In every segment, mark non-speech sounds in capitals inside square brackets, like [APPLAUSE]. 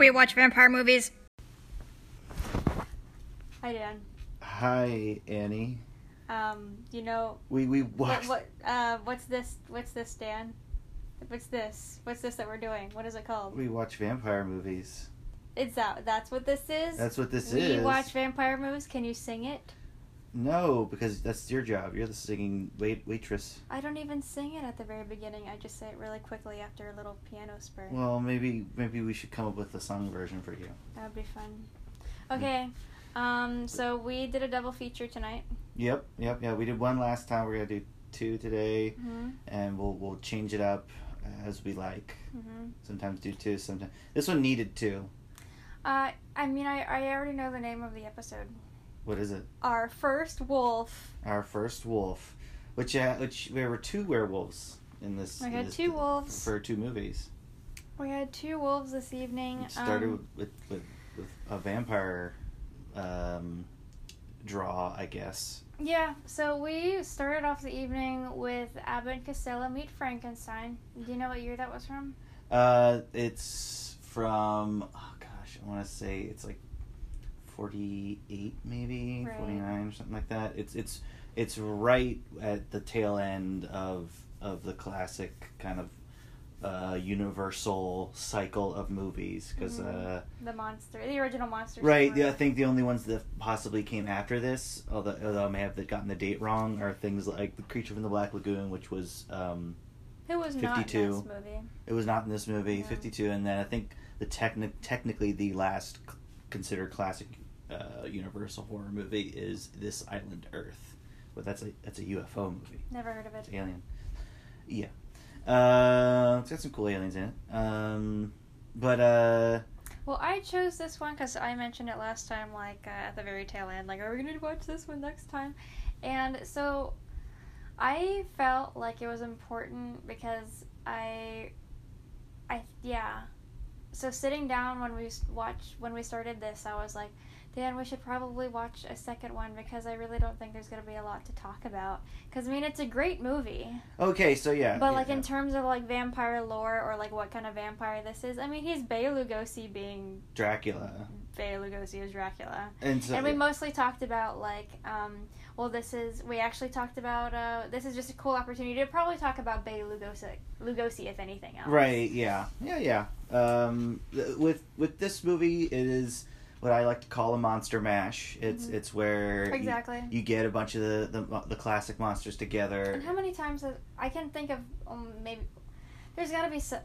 We watch vampire movies. Hi Dan. Hi, Annie. Um, you know We we what? What? Uh, what's this? What's this, Dan? What's this? What's this that we're doing? What is it called? We watch vampire movies. It's that. That's what this is. That's what this we is. We watch vampire movies. Can you sing it? No, because that's your job. You're the singing wait waitress. I don't even sing it at the very beginning. I just say it really quickly after a little piano spur. Well, maybe maybe we should come up with a song version for you. that would be fun. Okay. Um, so we did a double feature tonight. Yep, yep, yeah. We did one last time. We're gonna do two today, Mm-hmm. and we'll we'll change it up as we like. Mm-hmm. Sometimes do two. Sometimes this one needed two. Uh, I mean, I, I already know the name of the episode. What is it? Our first wolf. Our first wolf, which uh, which there were two werewolves in this. We had this- two wolves. for two movies. We had two wolves this evening. It started Um, with, with with a vampire um, draw, I guess. Yeah, so we started off the evening with Abbott and Costello meet Frankenstein. Do you know what year that was from? Uh, it's from oh gosh, I want to say it's like forty eight, maybe Right. forty nine or something like that. It's it's it's right at the tail end of of the classic kind of uh, universal cycle of movies because. Mhm. Uh, The monster, the original monster. Right. Yeah, I think the only ones that possibly came after this, although, although I may have gotten the date wrong, are things like the Creature from the Black Lagoon, which was um, Who was not in 52. this movie? it was not in this movie, fifty two, and then I think the techni- technically the last c- considered classic uh, Universal horror movie is This Island Earth, but that's a that's a UFO movie, Never heard of it. it's alien. Yeah, uh, it's got some cool aliens in it. Um, but uh, Well, I chose this one because I mentioned it last time, like uh, at the very tail end. Like, are we gonna watch this one next time? And so, I felt like it was important because I, I yeah. So sitting down when we watched when we started this, I was like, Dan, we should probably watch a second one because I really don't think there's gonna be a lot to talk about. Because I mean, it's a great movie. okay, so yeah, But yeah, like yeah. in terms of like vampire lore or like what kind of vampire this is, I mean he's Bela Lugosi being Dracula, Bela Lugosi is Dracula, and so and we mostly talked about like, um, well this is we actually talked about uh, this is just a cool opportunity to probably talk about Bela Lugosi, Lugosi if anything else. Right. Yeah. Yeah. Yeah. Um, th- with with this movie, it is what I like to call a monster mash. It's Mhm. it's where you- Exactly. you, get a bunch of the, the the classic monsters together. And how many times have, I can think of um, maybe there's got to be so,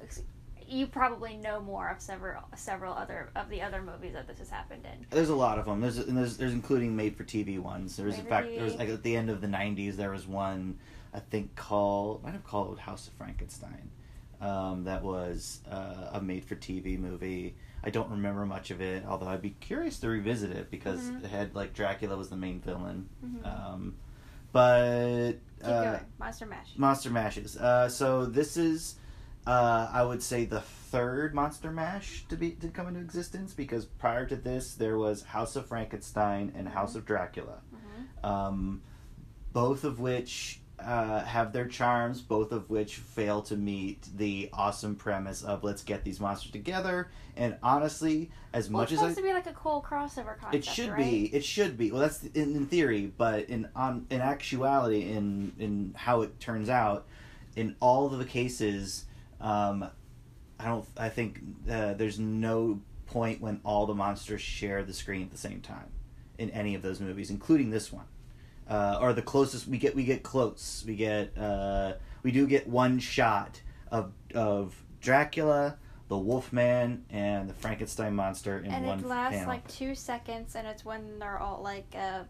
you probably know more of several several other of the other movies that this has happened in. There's a lot of them. There's and there's there's including made for TV ones. There's in fact there was like at the end of the '90s there was one I think called might have called House of Frankenstein. Um, that was uh, a made for TV movie. I don't remember much of it, although I'd be curious to revisit it because Mhm. it had like Dracula was the main villain. Mhm. Um, but Keep uh, going, Monster Mash. Monster Mashes. Uh, so this is, uh, I would say, the third Monster Mash to be to come into existence because prior to this there was House of Frankenstein and House of Dracula, hmm um, both of which. Uh, have their charms, both of which fail to meet the awesome premise of let's get these monsters together. And honestly, as Well, much it's as I, supposed to be like a cool crossover concept. it should right? be. It should be. Well, that's in, in theory, but in on in actuality, in in how it turns out, in all of the cases, um, I don't. I think uh, there's no point when all the monsters share the screen at the same time in any of those movies, including this one. Uh, or the closest we get, we get close. We get, uh, we do get one shot of of Dracula, the Wolfman, and the Frankenstein monster in and one it lasts panel. like two seconds, and it's when they're all like, uh,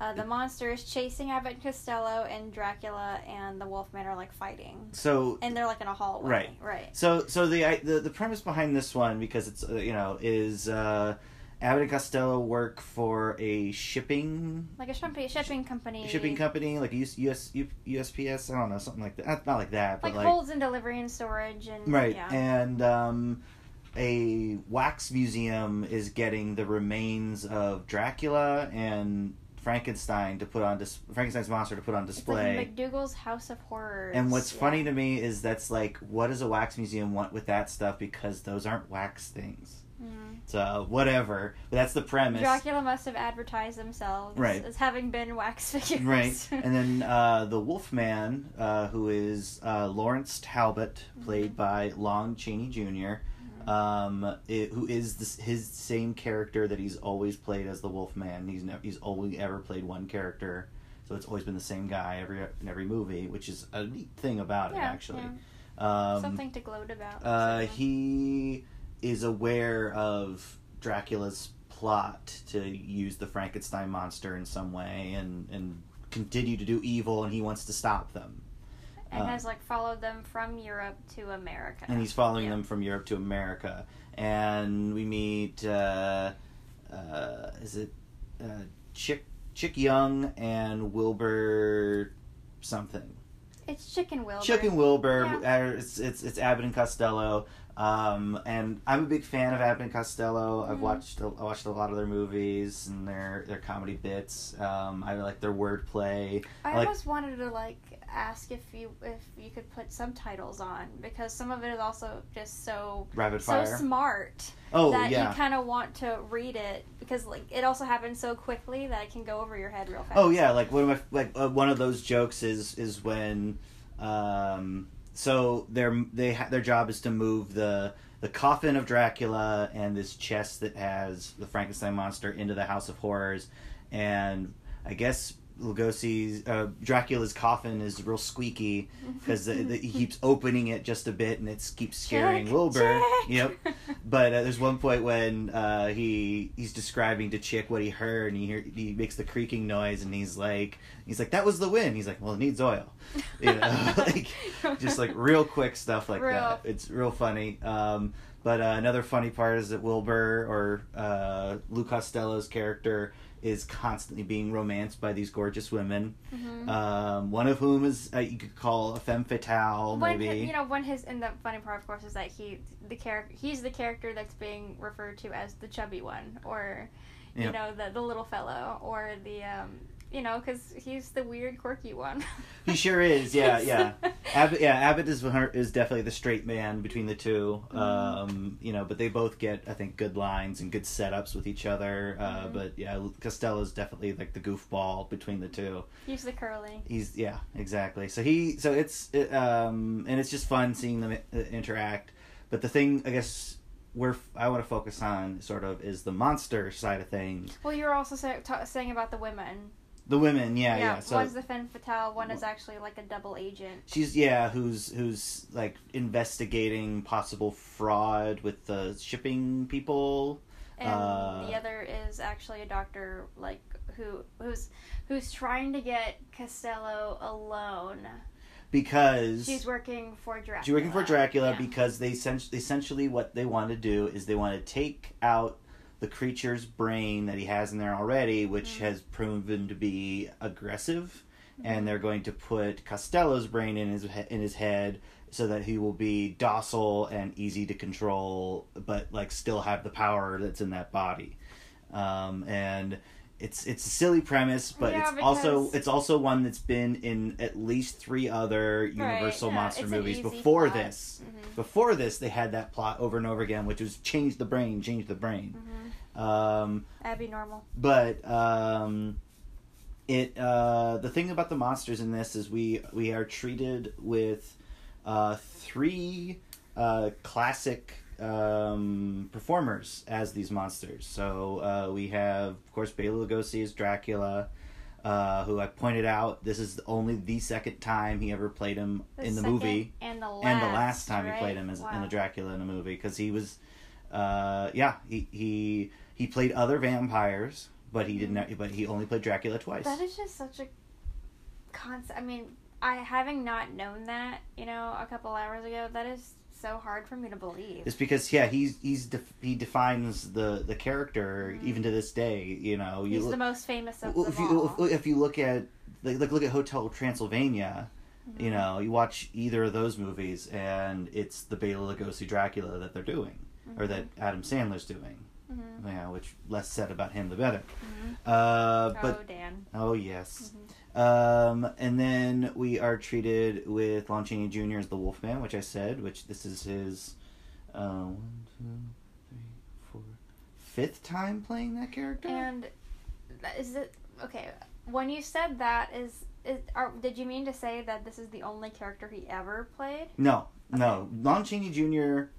uh, the monster is chasing Abbott and Costello, and Dracula and the Wolfman are like fighting, so and they're like in a hallway. Right. Right. So, so the I- the the premise behind this one, because it's uh, you know, is uh, Abbott and Costello work for a shipping Like a shipping shipping company. shipping company, like US, US U- USPS. I don't know, something like that. Not- like that, but Like, like, holds and delivery and storage and right. Yeah. And um, a wax museum is getting the remains of Dracula and Frankenstein to put on dis- Frankenstein's monster to put on It's display. like McDougal's House of Horrors. And what's yeah. funny to me is that's like, what does a wax museum want with that stuff? Because those aren't wax things. So whatever, but that's the premise. Dracula must have advertised themselves Right. as having been wax [LAUGHS] figures. Right, and then uh, the Wolfman, uh, who is uh, Lawrence Talbot, played by Lon Chaney junior um, it, who is this, his same character that he's always played as the Wolfman. He's never, he's only ever played one character, so it's always been the same guy every in every movie, which is a neat thing about it actually. yeah. Um, Something to gloat about. uh, he is aware of Dracula's plot to use the Frankenstein monster in some way and, and continue to do evil, and he wants to stop them. and uh, has like followed them from Europe to America. And he's following Yeah. them from Europe to America. And we meet, uh, uh, is it uh, Chick, Chick Young and Wilbur something? It's Chicken Wilbur. Chicken Wilbur. Yeah. uh, It's it's it's Abbott and Costello. Um, and I'm a big fan of Abbott and Costello. I've Mhm. watched a, I watched a lot of their movies and their their comedy bits. Um, I like their wordplay. I like- almost wanted to like ask if you if you could put subtitles on because some of it is also just so Rapid so fire. smart oh that yeah. you kind of want to read it because like it also happens so quickly that it can go over your head real fast. Oh yeah, like one of my like uh, one of those jokes is is when um so their they ha- their job is to move the the coffin of Dracula and this chest that has the Frankenstein monster into the House of Horrors, and I guess Lugosi's uh, Dracula's coffin is real squeaky [LAUGHS] because he keeps opening it just a bit and it keeps scaring Wilbur. Chick. Yep. [LAUGHS] But uh, there's one point when uh, he he's describing to Chick what he heard, and he hear, he makes the creaking noise, and he's like he's like that was the wind. He's like, well, it needs oil, you know, [LAUGHS] like just like real quick stuff like Real. that. It's real funny. Um, but uh, another funny part is that Wilbur or uh, Lou Costello's character is constantly being romanced by these gorgeous women. Mhm. Um, one of whom is uh, you could call a femme fatale, When maybe. hi- you know, when his and the funny part, of course, is that he the character he's the character that's being referred to as the chubby one, or you Yep. know the the little fellow, or the um you know because he's the weird quirky one. [LAUGHS] He sure is. Yeah, [LAUGHS] yeah. Abbott, yeah, Abbott is is definitely the straight man between the 2 Mhm. Um, you know, but they both get I think good lines and good setups with each other. Uh, Mhm. But yeah, Costello's definitely like the goofball between the two. he's the curly. He's yeah, exactly. So he so it's it, um and it's just fun seeing them uh, interact. But the thing I guess where I want to focus on sort of is the monster side of things. Well, you were also say, ta saying about the women. The women, yeah, yeah. So one's the femme fatale, one is actually like a double agent. She's yeah, who's who's like investigating possible fraud with the shipping people. and Uh, the other is actually a doctor like who who's who's trying to get Costello alone. Because She's working for Dracula. she's working for Dracula Yeah. because they sen- essentially what they want to do is they want to take out the creature's brain that he has in there already, which Mhm. has proven to be aggressive, Mm-hmm. and they're going to put Costello's brain in his he- in his head so that he will be docile and easy to control, but like still have the power that's in that body. Um, and it's it's a silly premise, but Yeah, it's also it's also one that's been in at least three other Universal yeah, monster movies before plot. this. Mhm. Before this, they had that plot over and over again, which was change the brain, change the brain. Mhm. Um, That'd be normal. but um, it uh, the thing about the monsters in this is we we are treated with uh, three uh, classic um, performers as these monsters. So uh, we have, of course, Bela Lugosi as Dracula. Uh, who I pointed out, this is only the second time he ever played him in the movie and the last, and the last time right? he played him as in Wow. the Dracula in a movie because he was, uh, yeah, he he he played other vampires, but he didn't. But he only played Dracula twice. That is just such a concept. I mean, I having not known that, you know, a couple hours ago, that is so hard for me to believe. It's because yeah, he's he's def- he defines the the character Mhm. even to this day. You know, you He's look, the most famous of well, them if you all. if, if you look at like look, look at Hotel Transylvania. You Mhm. know, you watch either of those movies, and it's the Bela Lugosi Dracula that they're doing, or that Adam Sandler's doing. Mhm. Yeah, which less said about him, the better. Mhm. Uh, but oh, Dan. Oh yes. Mhm. Um, and then we are treated with Lon Chaney Jr. as the Wolfman, which I said, which this is his uh, one, two, three, four, fifth time playing that character. And is it okay? When you said that, is is are, did you mean to say that this is the only character he ever played? No, no. Lon Chaney Jr.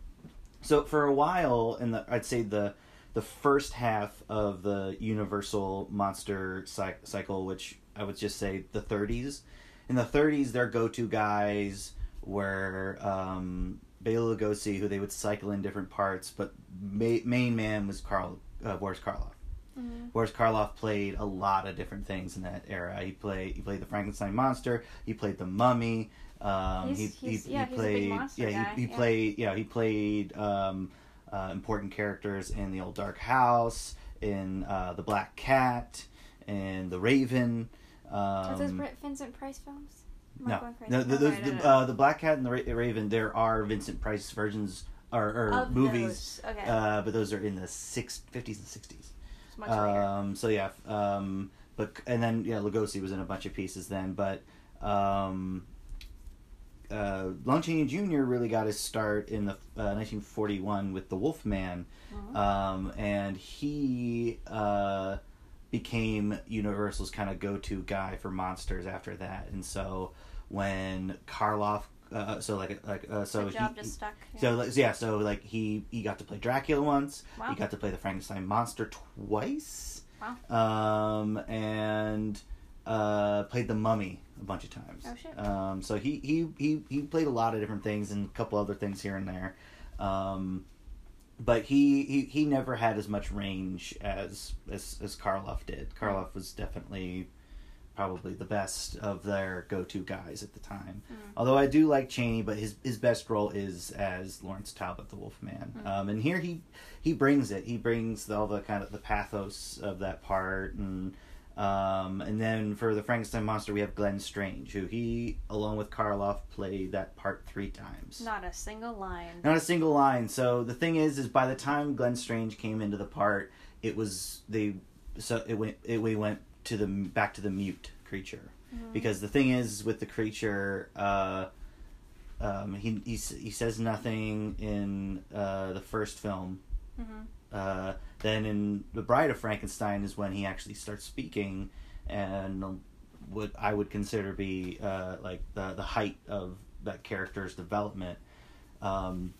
So for a while, in the I'd say the the first half of the Universal monster cy- cycle, which I would just say the 30s. In the 30s, their go-to guys were um, Bela Lugosi, who they would cycle in different parts, but ma- main man was Karl uh, Boris Karloff. Mm-hmm. Boris Karloff played a lot of different things in that era. He played he played the Frankenstein monster. He played the Mummy. Um, He's- he, he's- he, yeah, he he's a big played yeah guy, he, he yeah. played yeah he played um, uh, important characters in the Old Dark House, in uh, the Black Cat, and the Raven. Um, Are those Vincent Price films? No, no, the, Okay, the, the. Uh, the Black Cat and the Raven. There are Vincent Price versions or, or movies. Okay, uh, but those are in the six, 50s and sixties. it's much later. Um, so yeah, um, but and then yeah, Lugosi was in a bunch of pieces then, but um, uh, Lon Chaney Jr. really got his start in the uh, 1941 with The Wolfman, Mhm. um, and he uh, became Universal's kind of go-to guy for monsters after that. And so when Karloff, uh, so like like uh, so he, just stuck. yeah. so like, yeah, so like he he got to play Dracula once. Wow. He got to play the Frankenstein monster twice. Wow. Um, and uh, played the Mummy a bunch of times. Oh, shit. Um, so he, he he he played a lot of different things and a couple other things here and there. Um, but he, he he never had as much range as as as Karloff did. Karloff was definitely probably the best of their go-to guys at the time. Mm. Although I do like Chaney, but his his best role is as Lawrence Talbot, the Wolfman. Mm. Um, and here he he brings it. He brings the, all the kind of the pathos of that part, and um, and then for the Frankenstein monster, we have Glenn Strange, who he along with Karloff played that part three times. Not a single line. Not a single line. So the thing is, is by the time Glenn Strange came into the part, it was they so it went it we went to the back to the mute creature Mhm. because the thing is with the creature, uh, um, he he he says nothing in uh, the first film. Mhm. Uh, then in the Bride of Frankenstein is when he actually starts speaking, and um, what I would consider be uh, like the the height of that character's development. Um,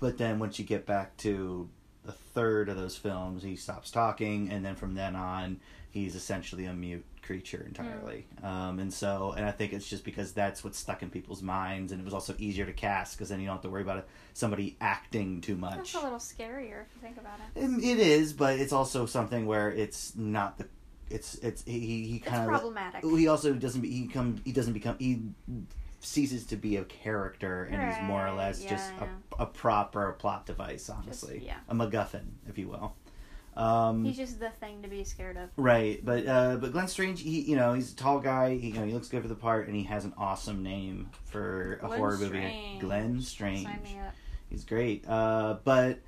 but then once you get back to the third of those films, he stops talking, and then from then on, he's essentially a mute creature entirely. Um, and so, and I think it's just because that's what's stuck in people's minds, and it was also easier to cast because then you don't have to worry about it, somebody acting too much. That's a little scarier if you think about it. It is, but it's also something where it's not the. It's it's he he kind of problematic. he also doesn't he come he doesn't become he ceases to be a character and is more or less yeah, just yeah. a, a prop or a plot device honestly yeah. a MacGuffin if you will um, He's just the thing to be scared of. right but uh, but Glenn Strange he you know he's a tall guy he, you know he looks good for the part and he has an awesome name for a Glenn horror movie Strange. Glenn Strange Sign me up. He's great. Uh, but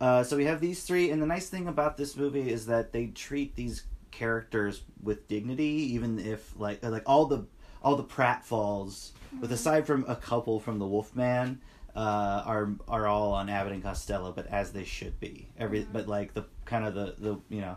uh, so we have these three, and the nice thing about this movie is that they treat these characters with dignity, even if like like all the all the pratfalls, with aside from a couple from the Wolfman, uh, are are all on Abbott and Costello, but as they should be. Every Mhm. but like the kind of the the you know.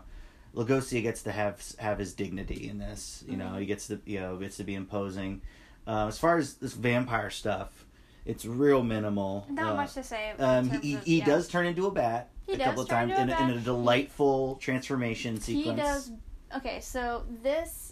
Lugosi gets to have have his dignity in this. You know, Mhm. he gets to you know gets to be imposing. Uh, as far as this vampire stuff, it's real minimal. Not Uh, much to say. um, he, of- he yeah. does turn into a bat He a couple of times in, a in a delightful transformation sequence. He does. Okay, so this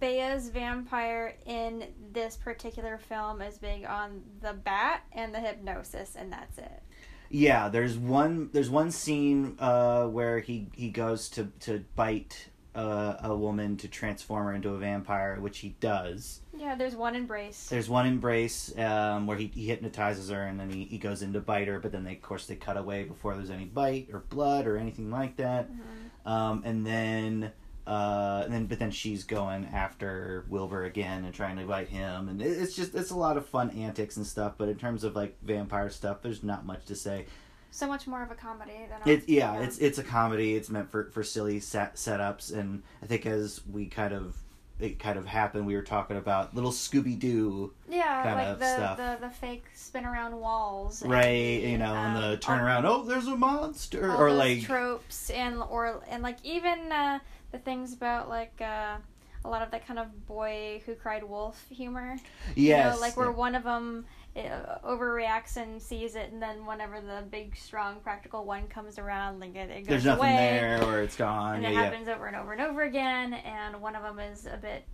Bea's vampire in this particular film is big on the bat and the hypnosis, and that's it. Yeah, there's one there's one scene uh, where he he goes to to bite uh, a woman to transform her into a vampire, which he does. Yeah, there's one embrace. There's one embrace um, where he, he hypnotizes her and then he, he goes in to bite her, but then they of course they cut away before there's any bite or blood or anything like that. Mhm. Um, and then uh, and then but then she's going after Wilbur again and trying to bite him, and it, it's just it's a lot of fun antics and stuff. But in terms of like vampire stuff, there's not much to say. So much more of a comedy than It yeah, it's it's a comedy. It's meant for for silly set setups, and I think as we kind of it kind of happened. We were talking about little Scooby Doo, Yeah, kind like of the, stuff. the the fake spin around walls. right? the, You know, and um, the turn around. Oh, there's a monster, all or those like tropes and or and like even uh, the things about like uh, a lot of that kind of boy who cried wolf humor. You yes, know, like where one of them uh, overreacts and sees it, and then whenever the big, strong, practical one comes around, like it, it goes there's nothing away. there, or it's gone. and yeah, it yeah. happens over and over and over again. And one of them is a bit,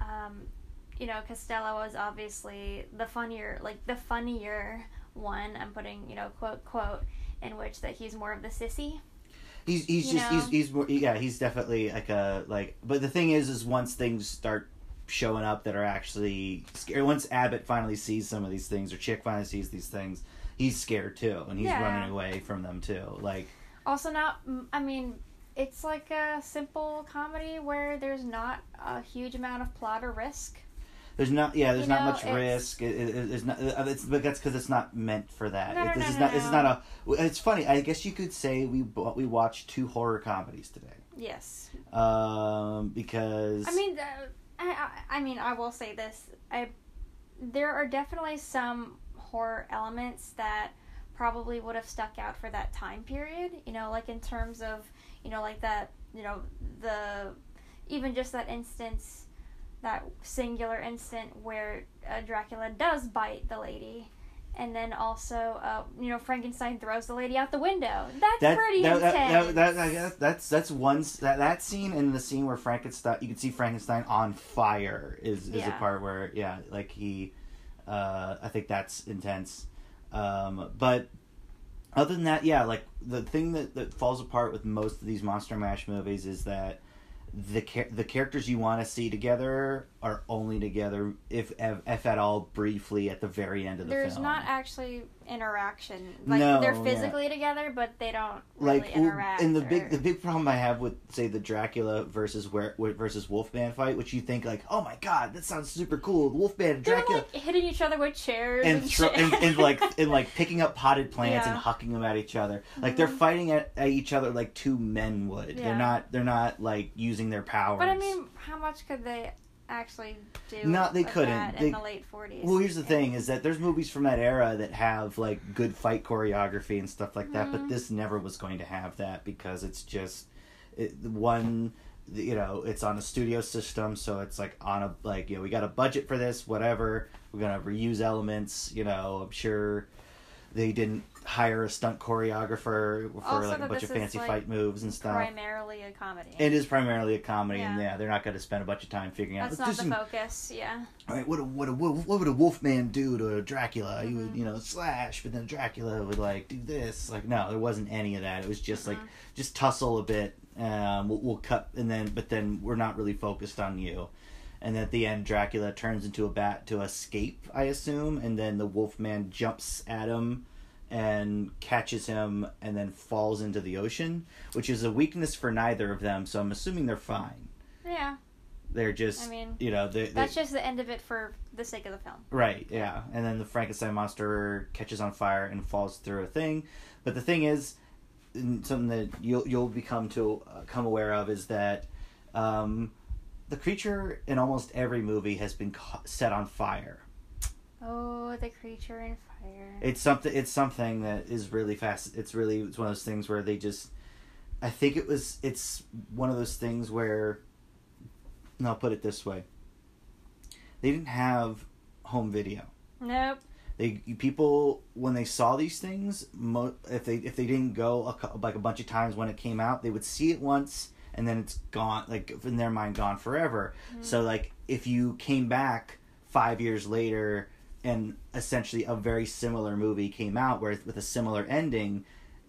um, you know, Costello is obviously the funnier, like the funnier one. I'm putting, you know, quote quote, in which that he's more of the sissy. He's he's just know? he's he's more, yeah he's definitely like a like but the thing is is once things start showing up that are actually scary once Abbott finally sees some of these things or Chick finally sees these things he's scared too and he's Yeah. running away from them too like Also, not. I mean, it's like a simple comedy where there's not a huge amount of plot or risk. there's not yeah there's You not know, much risk it, it, it's not uh, it's but that's because it's not meant for that No, this no, is no, not this is not a it's funny I guess you could say we we watched two horror comedies today Yes. um because I mean, uh, I, I, mean, I will say this: I there are definitely some horror elements that probably would have stuck out for that time period. You know, like in terms of you know, like that, you know, the even just that instance, that singular instant where uh, Dracula does bite the lady. And then also, uh, you know, Frankenstein throws the lady out the window. That's That, pretty that, that, intense. that, that, that's that's one that that scene and the scene where Frankenstein you can see Frankenstein on fire is is a part where yeah like he uh I think that's intense um but other than that yeah like the thing that that falls apart with most of these monster mash movies is that the char- the characters you want to see together are only together if if at all briefly at the very end of the There's film. not actually interaction. Like No, they're yeah. physically together, but they don't really like interact. and the or- big the big problem I have with say the Dracula versus where versus Wolfman fight, which you think like, oh my god, that sounds super cool, Wolfman and they're Dracula, like hitting each other with chairs and, and, thro- and and like [LAUGHS] and like picking up potted plants and Yeah. hucking them at each other, like they're Mhm. fighting at, at each other like two men would. Yeah. They're not they're not like using their powers. but I mean, how much could they actually do? No, they couldn't. They- in the late forties. Well, here's the thing: is that there's movies from that era that have like good fight choreography and stuff like that, but Mhm. this never was going to have that because it's just it, one. You know, it's on a studio system, so it's like on a like you know we got a budget for this, whatever. We're gonna reuse elements. You know, I'm sure they didn't hire a stunt choreographer for Also like a bunch of fancy like, fight moves and stuff. primarily a comedy. It is primarily a comedy, and Yeah. yeah, they're not going to spend a bunch of time figuring out. That's not the some focus. Yeah. all right, what a, what a, what what would a Wolfman do to Dracula? He would Mhm. you know slash, but then Dracula would like do this. Like no, there wasn't any of that. It was just like Mhm. just tussle a bit. Um, we'll, we'll cut and then but then we're not really focused on you. And at the end, Dracula turns into a bat to escape, I assume, and then the Wolfman jumps at him and catches him and then falls into the ocean, which is a weakness for neither of them. So I'm assuming they're fine. Yeah. They're just, I mean, you know, they, they, That's just the end of it for the sake of the film. Right, yeah. And then the Frankenstein monster catches on fire and falls through a thing. But the thing is, something that you'll you'll become to uh, come aware of is that um, the creature in almost every movie has been ca- set on fire. Oh, the creature in It's something. It's something that is really fast. It's really it's one of those things where they just. I think it was. It's one of those things where. And I'll put it this way. They didn't have home video. nope. they people when they saw these things mo- if they if they didn't go a, like a bunch of times when it came out they would see it once and then it's gone like in their mind gone forever mm-hmm. so like if you came back five years later and essentially a very similar movie came out where with a similar ending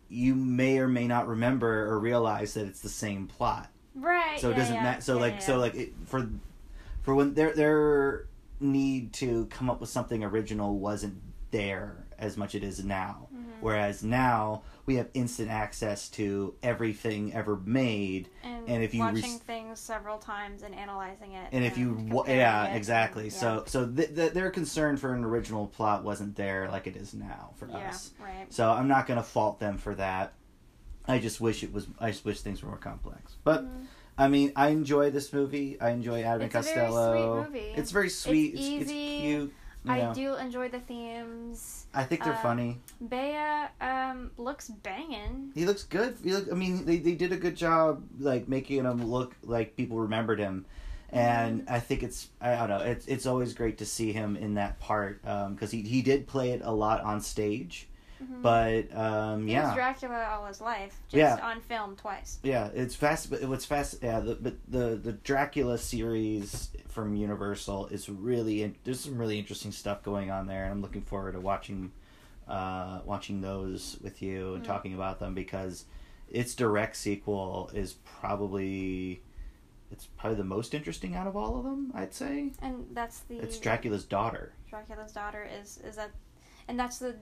you may or may not remember or realize that it's the same plot Right. so it yeah, doesn't yeah. matter so Yeah, like so like it, for for when their their need to come up with something original wasn't there as much as it is now Mhm. whereas now we have instant access to everything ever made and, and if you watching res- things several times and analyzing it, and if you yeah exactly and- so so th- th- their concern for an original plot wasn't there like it is now for yeah, us right. so i'm not going to fault them for that i just wish it was i just wish things were more complex but Mhm. I mean, I enjoy this movie. I enjoy Abbott It's a and very Costello. sweet movie. It's very sweet. It's, it's, easy. cute. You I do enjoy the themes. I think they're uh, funny. Bea um looks banging. He looks good. He look. I mean, they, they did a good job, like making him look like people remembered him, and Mm-hmm. I think it's I don't know. It's it's always great to see him in that part because he he did play it a lot on stage, Mhm. but um, He yeah. was Dracula all his life, just Yeah. on film twice. Yeah, it's fast. But what's fast? Yeah, the but the the Dracula series from Universal is really in, there's some really interesting stuff going on there, and I'm looking forward to watching uh, watching those with you and Mhm. talking about them because its direct sequel is probably it's probably the most interesting out of all of them. I'd say And that's the it's Dracula's daughter. Dracula's daughter is is that, and that's the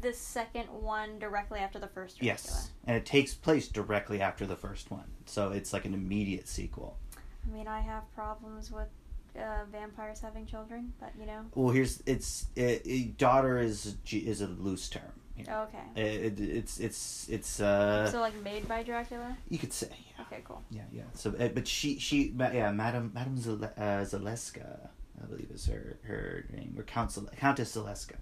the second one directly after the first Dracula. Yes, and it takes place directly after the first one, so it's like an immediate sequel. I mean, I have problems with uh, vampires having children, but you know. Well, here's it's it, it- daughter is is a loose term. here. Okay. It, it, it's it's it's uh so like made by Dracula. you could say yeah Okay, cool. yeah yeah. So uh, but she she yeah Madam Madam Zale- uh, Zaleska I believe is her her name or Count Countess Zaleska.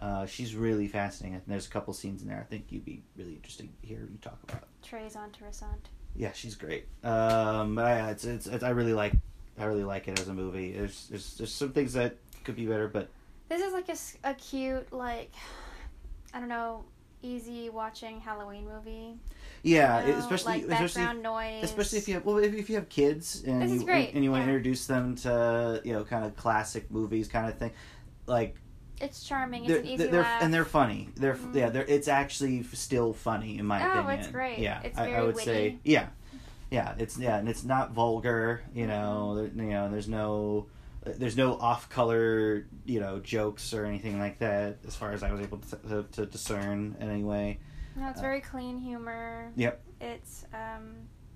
Uh, she's really fascinating. and There's a couple scenes in there I think you'd be really interesting to hear you talk about. Très interessant. Yeah, she's great. Um, but yeah, it's, it's it's I really like I really like it as a movie. There's there's there's some things that could be better, but This is like a, a cute like I don't know easy watching Halloween movie. yeah, you know, especially like especially background noise. especially if you have well if, if you have kids and you and you want to yeah. introduce them to you know kind of classic movies kind of thing like It's charming. It's they're, an easy they're laugh. and they're funny they're Mhm. yeah they're it's actually still funny in my Oh, opinion it's great. yeah It's I, I very would say witty. yeah yeah it's yeah and it's not vulgar you know Mm-hmm. there, you know there's no there's no off color you know jokes or anything like that as far as I was able to, to, to discern in any way No, it's uh, very clean humor. Yep. It's um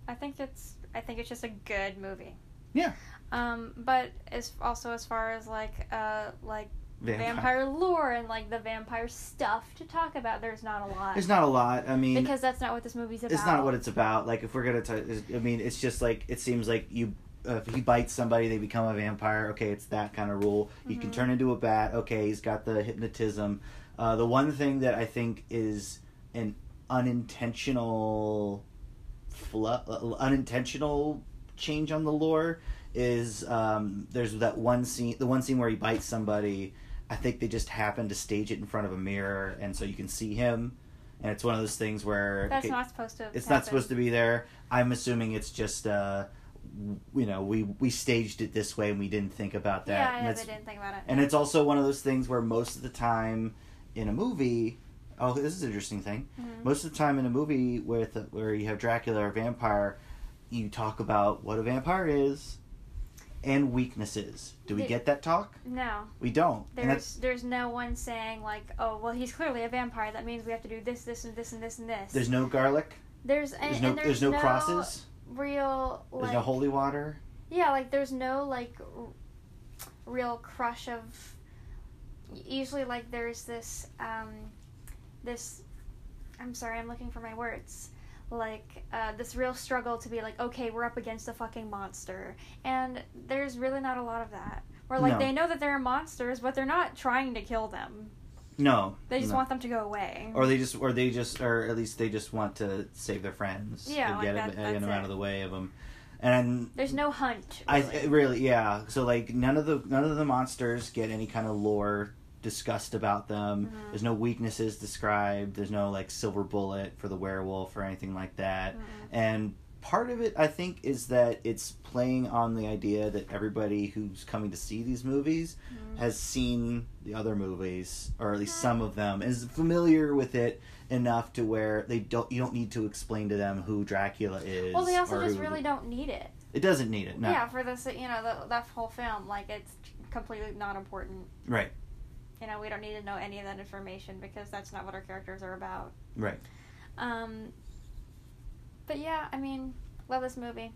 I think it's I think it's just a good movie. Yeah. Um but as also as far as like uh like Vampire. vampire lore and like the vampire stuff to talk about, there's not a lot. there's not a lot I mean because that's not what this movie's about. It's not what it's about. Like if we're gonna, t- I mean, it's just like it seems like you. Uh, if he bites somebody, they become a vampire. Okay, it's that kind of rule. He can Mhm. turn into a bat. Okay, he's got the hypnotism. Uh, the one thing that I think is an unintentional, flu- uh, unintentional change on the lore is um, there's that one scene, the one scene where he bites somebody. I think they just happened to stage it in front of a mirror, and so you can see him. And it's one of those things where That's okay, not supposed to it's happen. not supposed to be there. I'm assuming it's just uh, you know we we staged it this way and we didn't think about that. Yeah, and, yeah, they didn't think about it. and it's also one of those things where most of the time in a movie, oh, this is an interesting thing. Mhm. Most of the time in a movie with where you have Dracula or vampire, you talk about what a vampire is and weaknesses. Do we get that talk? No. We don't. There's there's no one saying like, oh well, he's clearly a vampire. That means we have to do this, this, and this, and this, and this. there's no garlic. there's and, There's no there's, there's no, crosses. Real like There's no holy water. yeah, like there's no like r- real crush of. Usually, like there's this um, this. I'm sorry, I'm looking for my words. Like uh, this real struggle to be like, okay, we're up against a fucking monster, and there's really not a lot of that. Where like No. they know that there are monsters, but they're not trying to kill them. No. They just no. want them to go away. or they just or they just or at least they just want to save their friends Yeah, and like get, that- him, get him out of the way of them and There's no hunt. i really. it really yeah so like none of the none of the monsters get any kind of lore discussed about them Mhm. there's no weaknesses described there's no like silver bullet for the werewolf or anything like that Mhm. and part of it i think is that it's playing on the idea that everybody who's coming to see these movies Mhm. has seen the other movies, or at least some of them, is familiar with it enough to where they don't. You don't need to explain to them who Dracula is. Well, they also just who- really don't need it. It doesn't need it. No. Yeah, for this, you know, the, that whole film, like it's completely not important. Right. You know, we don't need to know any of that information because that's not what our characters are about. Right. Um, but yeah, I mean, love this movie.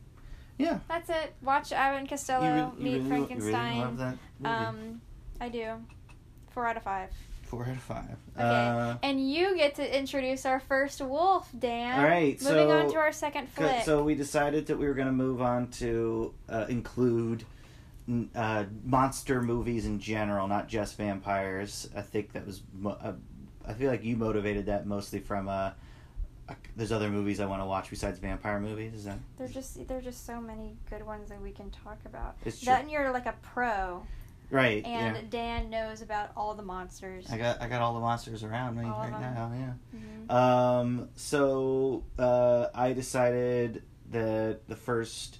Yeah. That's it. Watch Abbott Costello You re- you meet really, really Frankenstein. love that movie. um, I do. Four out of five. Four out of five. Okay. Uh, and you get to introduce our first wolf, Dan. All right, Moving so- on to our second flick. So we decided that we were going to move on to uh, include uh, monster movies in general, not just vampires. I think that was. Mo- uh, I feel like you motivated that mostly from. Uh, uh, there's other movies I want to watch besides vampire movies. Is that? There's just there's just so many good ones that we can talk about. It's true. That and you're like a pro, right. and yeah. Dan knows about all the monsters. I got I got all the monsters around me All right now. Yeah. Mhm. Um, so uh, I decided that the first,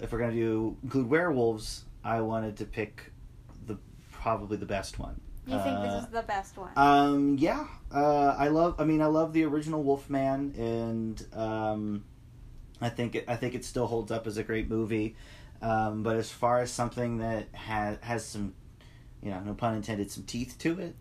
if we're gonna do include werewolves, I wanted to pick the probably the best one. You think Uh, this is the best one? Um, yeah, uh, I love. I mean, I love the original Wolfman, and um, I think it, I think it still holds up as a great movie. Um, but as far as something that has has some, you know, no pun intended, some teeth to it,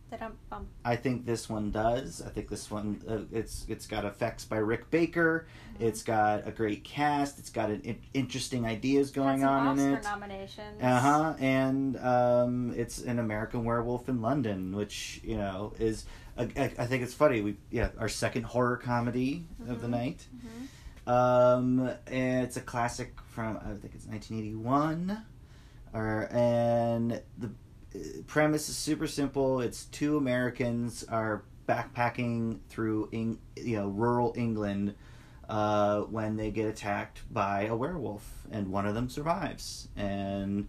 I think this one does. I think this one uh, it's it's got effects by Rick Baker. Mm-hmm. It's got a great cast. It's got an in- interesting ideas going on in it. nominations. Uh huh. And um, it's an American Werewolf in London, which you know is I, think it's funny. We yeah our second horror comedy of the Mhm. night. Mhm. Um, and it's a classic from I think it's 1981, or and the premise is super simple. It's two Americans are backpacking through Eng, you know rural England uh, when they get attacked by a werewolf, and one of them survives, and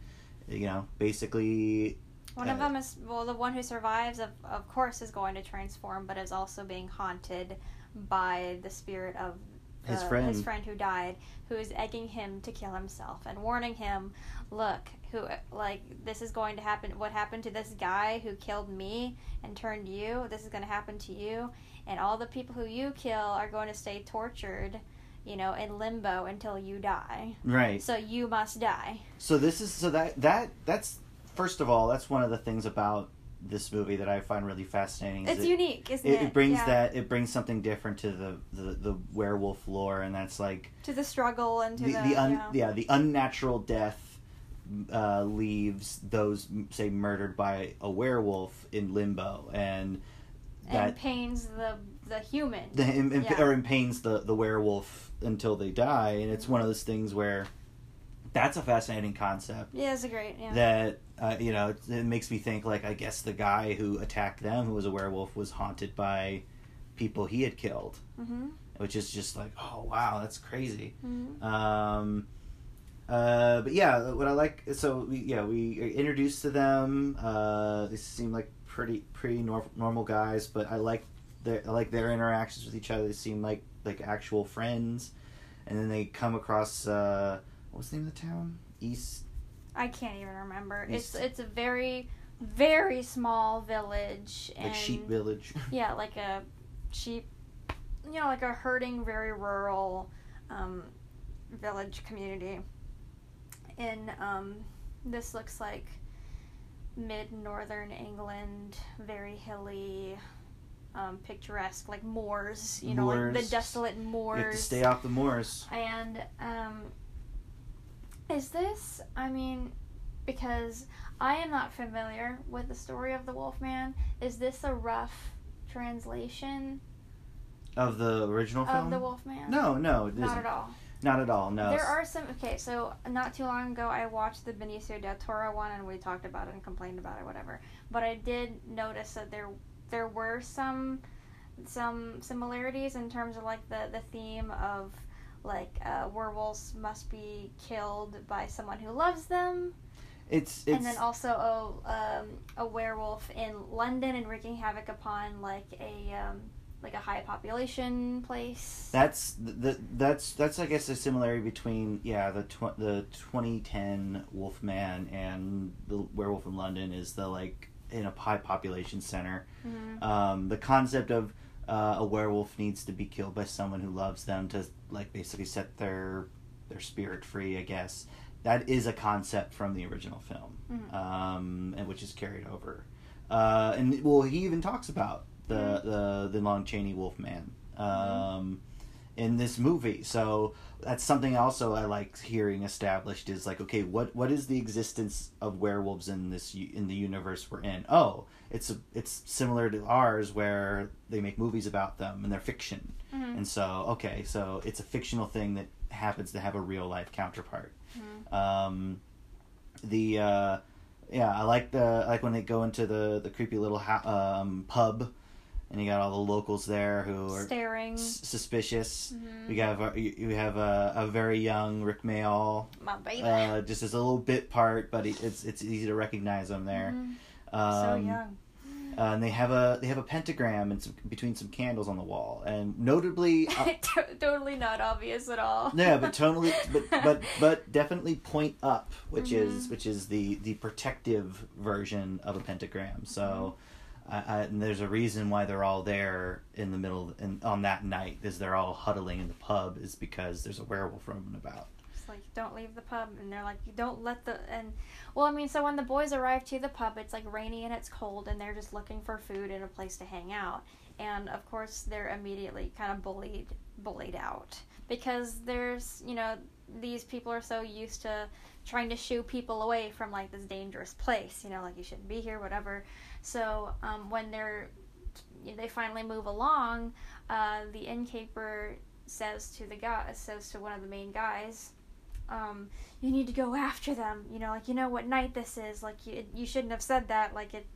you know basically One of Uh, them is well, the one who survives, of of course, is going to transform, but is also being haunted by the spirit of His uh, friend. his friend who died, who is egging him to kill himself and warning him, "Look, who like this is going to happen. What happened to this guy who killed me and turned you? This is going to happen to you, and all the people who you kill are going to stay tortured." You know, in limbo until you die. right. So you must die. So this is so that that that's first of all that's one of the things about this movie that I find really fascinating. is It's it- unique, isn't it, it? it brings Yeah. that it brings something different to the, the, the werewolf lore and that's like to the struggle and to the, the, the un, yeah. yeah the unnatural death uh, leaves those say murdered by a werewolf in limbo and and that pains the the human. the, im, im- Yeah. or impains the, the werewolf until they die and it's one of those things where that's a fascinating concept yeah, it's a great. Yeah. that uh, you know it, it makes me think like I guess the guy who attacked them who was a werewolf was haunted by people he had killed mm-hmm. which is just like oh wow that's crazy Mm-hmm. um uh but yeah what i like so we yeah we are introduced to them uh they seem like pretty pretty nor- normal guys but i like their i like their interactions with each other they seem like like actual friends and then they come across uh what's the name of the town east I can't even remember. It's- It's it's a very very small village and like sheep village [LAUGHS] yeah, like a sheep, you know, like a herding, very rural um, village community. In um, this looks like mid northern England, very hilly, um, picturesque, like moors. You know, like the Moors. desolate you moors. have to stay off the moors And um, is this? I mean, because I am not familiar with the story of the Wolfman. Is this a rough translation of the original film of the Wolfman? no no it not isn't. at all. not at all no There are some. Okay, so not too long ago, I watched the Benicio del Toro one, and we talked about it and complained about it, whatever. But I did notice that there there were some some similarities in terms of like the the theme of like uh, werewolves must be killed by someone who loves them, it's it's and then also a um, a werewolf in London and wreaking havoc upon like a um, like a high population place. That's the that's that's I guess a similarity between yeah the tw- the 2010 Wolfman and the Werewolf in London is the like in a high population center. Mhm. Um, the concept of uh, a werewolf needs to be killed by someone who loves them to like basically set their their spirit free. I guess that is a concept from the original film, Mhm. um, and which is carried over. Uh, and well, he even talks about the the the Lon Chaney Wolfman. Um, in this movie. So that's something also I like hearing established is like, okay, what what is the existence of werewolves in this in the universe we're in? Oh, it's a, it's similar to ours where they make movies about them and they're fiction. Mhm. And so, okay, so it's a fictional thing that happens to have a real life counterpart. Mhm. Um, the uh, yeah, I like the I like when they go into the the creepy little ha- um, pub, and you got all the locals there who are Staring. s- suspicious. Mhm. We have a, you you have a, a very young Rik Mayall, My baby. uh, just as a little bit part, but it's it's easy to recognize him there. Mhm. Um, so young. uh, and they have a they have a pentagram and some, between some candles on the wall, and notably, [LAUGHS] uh, totally not obvious at all. yeah, but [LAUGHS] totally, but but but definitely point up, which is Mhm. which is the the protective version of a pentagram. So, I, I, and there's a reason why they're all there in the middle and on that night, is they're all huddling in the pub, is because there's a werewolf roaming about. It's like don't leave the pub, and they're like, don't let the and. Well, I mean, so when the boys arrive to the pub, it's like rainy and it's cold, and they're just looking for food and a place to hang out. And of course, they're immediately kind of bullied, bullied out because there's, you know, these people are so used to trying to shoo people away from like this dangerous place. You know, like you shouldn't be here, whatever. So um, when they're they finally move along, uh, the innkeeper says to the guy says to one of the main guys, um, "You need to go after them. You know, like you know what night this is. Like you you shouldn't have said that. Like it."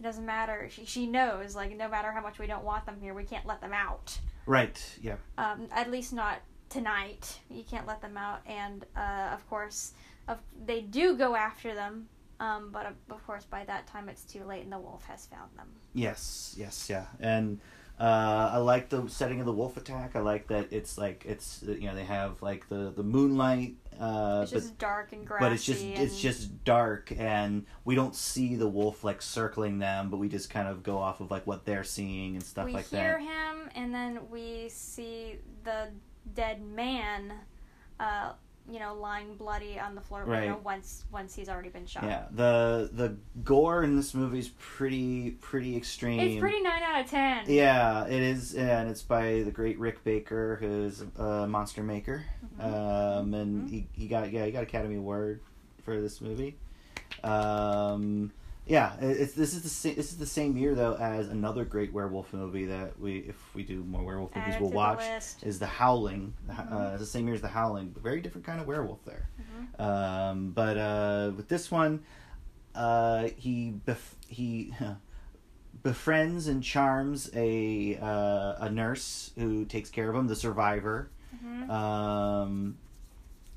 It doesn't matter. She, she knows, like, no matter how much we don't want them here, we can't let them out. Right. Yeah. Um, at least not tonight. You can't let them out. And, uh, of course, of, they do go after them. Um, but, of, course, by that time, it's too late and the wolf has found them. Yes. Yes. Yeah. And uh, I like the setting of the wolf attack. I like that it's like it's you know they have like the the moonlight. Uh, It's but just dark and grassy. but it's just and, it's just dark and we don't see the wolf like circling them but we just kind of go off of like what they're seeing and stuff we like that. We hear him, and then we see the dead man, uh, you know, lying bloody on the floor. You know, Right. once once he's already been shot. yeah the the gore in this movie is pretty pretty extreme It's pretty nine out of ten. yeah it is and it's by the great rick baker who's a monster maker Mhm. um and Mhm. he, he got yeah he got academy award for this movie um yeah, it's this is the same. This is the same year though as another great werewolf movie that we, if we do more werewolf movies, Add it we'll to the watch. Is The Howling? The, Mhm. uh, it's the same year as The Howling, but very different kind of werewolf there. Mhm. Um, but uh, with this one, uh, he bef- he befriends and charms a uh, a nurse who takes care of him, the survivor. Mhm. Um,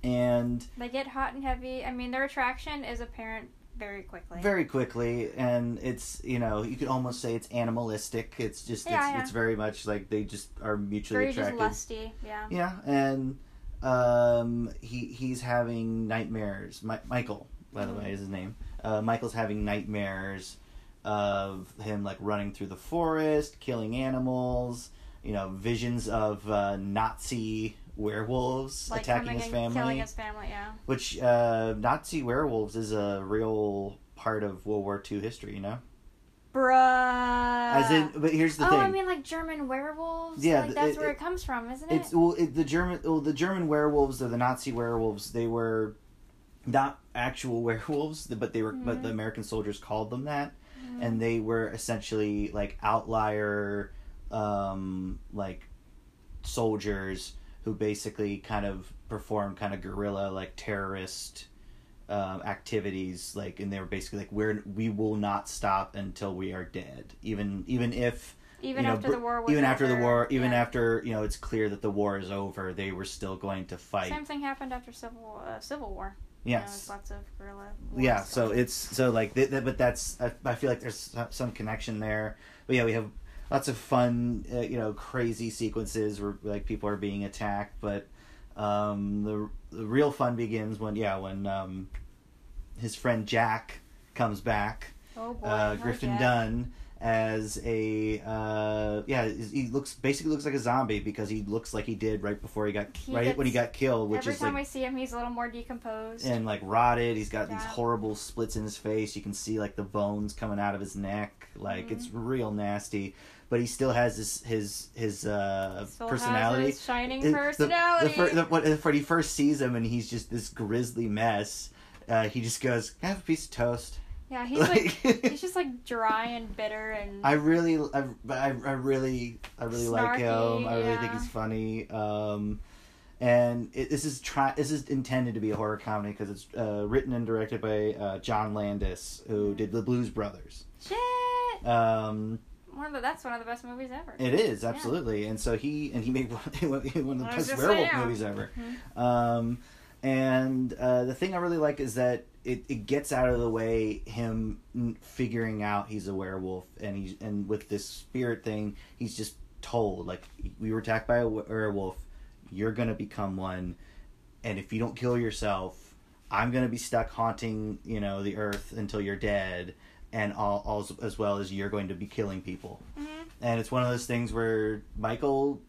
and They get hot and heavy. I mean, their attraction is apparent very quickly. very quickly and it's you know you could almost say it's animalistic it's just Yeah, it's, yeah. it's very much like they just are mutually very just attracted lusty. Yeah. yeah and um he he's having nightmares Mi- michael by the Mhm. way is his name uh michael's having nightmares of him like running through the forest killing animals you know visions of uh nazi werewolves Like attacking his family killing his family. Yeah. which uh, Nazi werewolves is a real part of World War II history, you know. Bruh. As in, but here's the oh, thing: Oh, I mean, like German werewolves. Yeah, like that's it- where it, it- comes from, isn't it? it's well, it, the German, well, the German werewolves or the Nazi werewolves. They were not actual [LAUGHS] werewolves, but they were, but Mhm. the American soldiers called them that, Mhm. and they were essentially like outlier, um, like soldiers who basically kind of perform kind of guerrilla like terrorist um, activities like and they were basically like we're we will not stop until we are dead even even if even you know, after the war was even after the war even yeah. after you know it's clear that the war is over they were still going to fight Same thing happened after civil uh, civil war. You know, yes lots of guerrilla. yeah so it's so like th- th- but that's I, I feel like there's some connection there but yeah we have lots of fun uh, you know crazy sequences where like people are being attacked but um the, the real fun begins when yeah when um his friend jack comes back oh boy, uh, Griffin Jack. Dunn, as a uh, yeah he looks basically looks like a zombie because he looks like he did right before he got He right when he got killed which Every is time like we see him, he's a little more decomposed. and like rotted he's got these horrible splits in his face you can see like the bones coming out of his neck like it's Mm-hmm. real nasty but he still has his his his uh Still personality has his shining it- the- personality. The, fir- the, when, when he first sees him and he's just this grizzly mess, uh, he just goes, "Can I have a piece of toast?" yeah, he's like [LAUGHS] he's just like dry and bitter and I really, I, I, I really, I really like him. I really think he's funny. Um, and it, this is try this is intended to be a horror comedy because it's uh, written and directed by uh, John Landis, who did the Blues Brothers. shit. Um, One of the, that's one of the best movies ever. It is absolutely, and so he and he made [LAUGHS] one, one of the best werewolf movies ever. Mhm. Um, and uh, the thing I really like is that it, it gets out of the way him figuring out he's a werewolf, and he's and with this spirit thing, he's just told like we were attacked by a werewolf, you're gonna become one, and if you don't kill yourself, I'm gonna be stuck haunting you know the earth until you're dead, and all, all as well as you're going to be killing people Mhm. and it's one of those things where Michael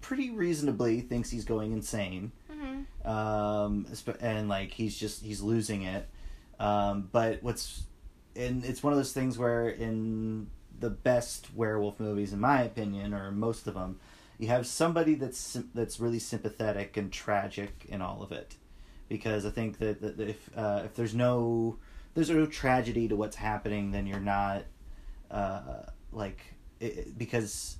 pretty reasonably thinks he's going insane Mhm. um and like he's just he's losing it um but what's and it's one of those things where in the best werewolf movies in my opinion or most of them you have somebody that's that's really sympathetic and tragic in all of it because i think that, that if uh, if there's no there's no tragedy to what's happening then you're not uh like it, because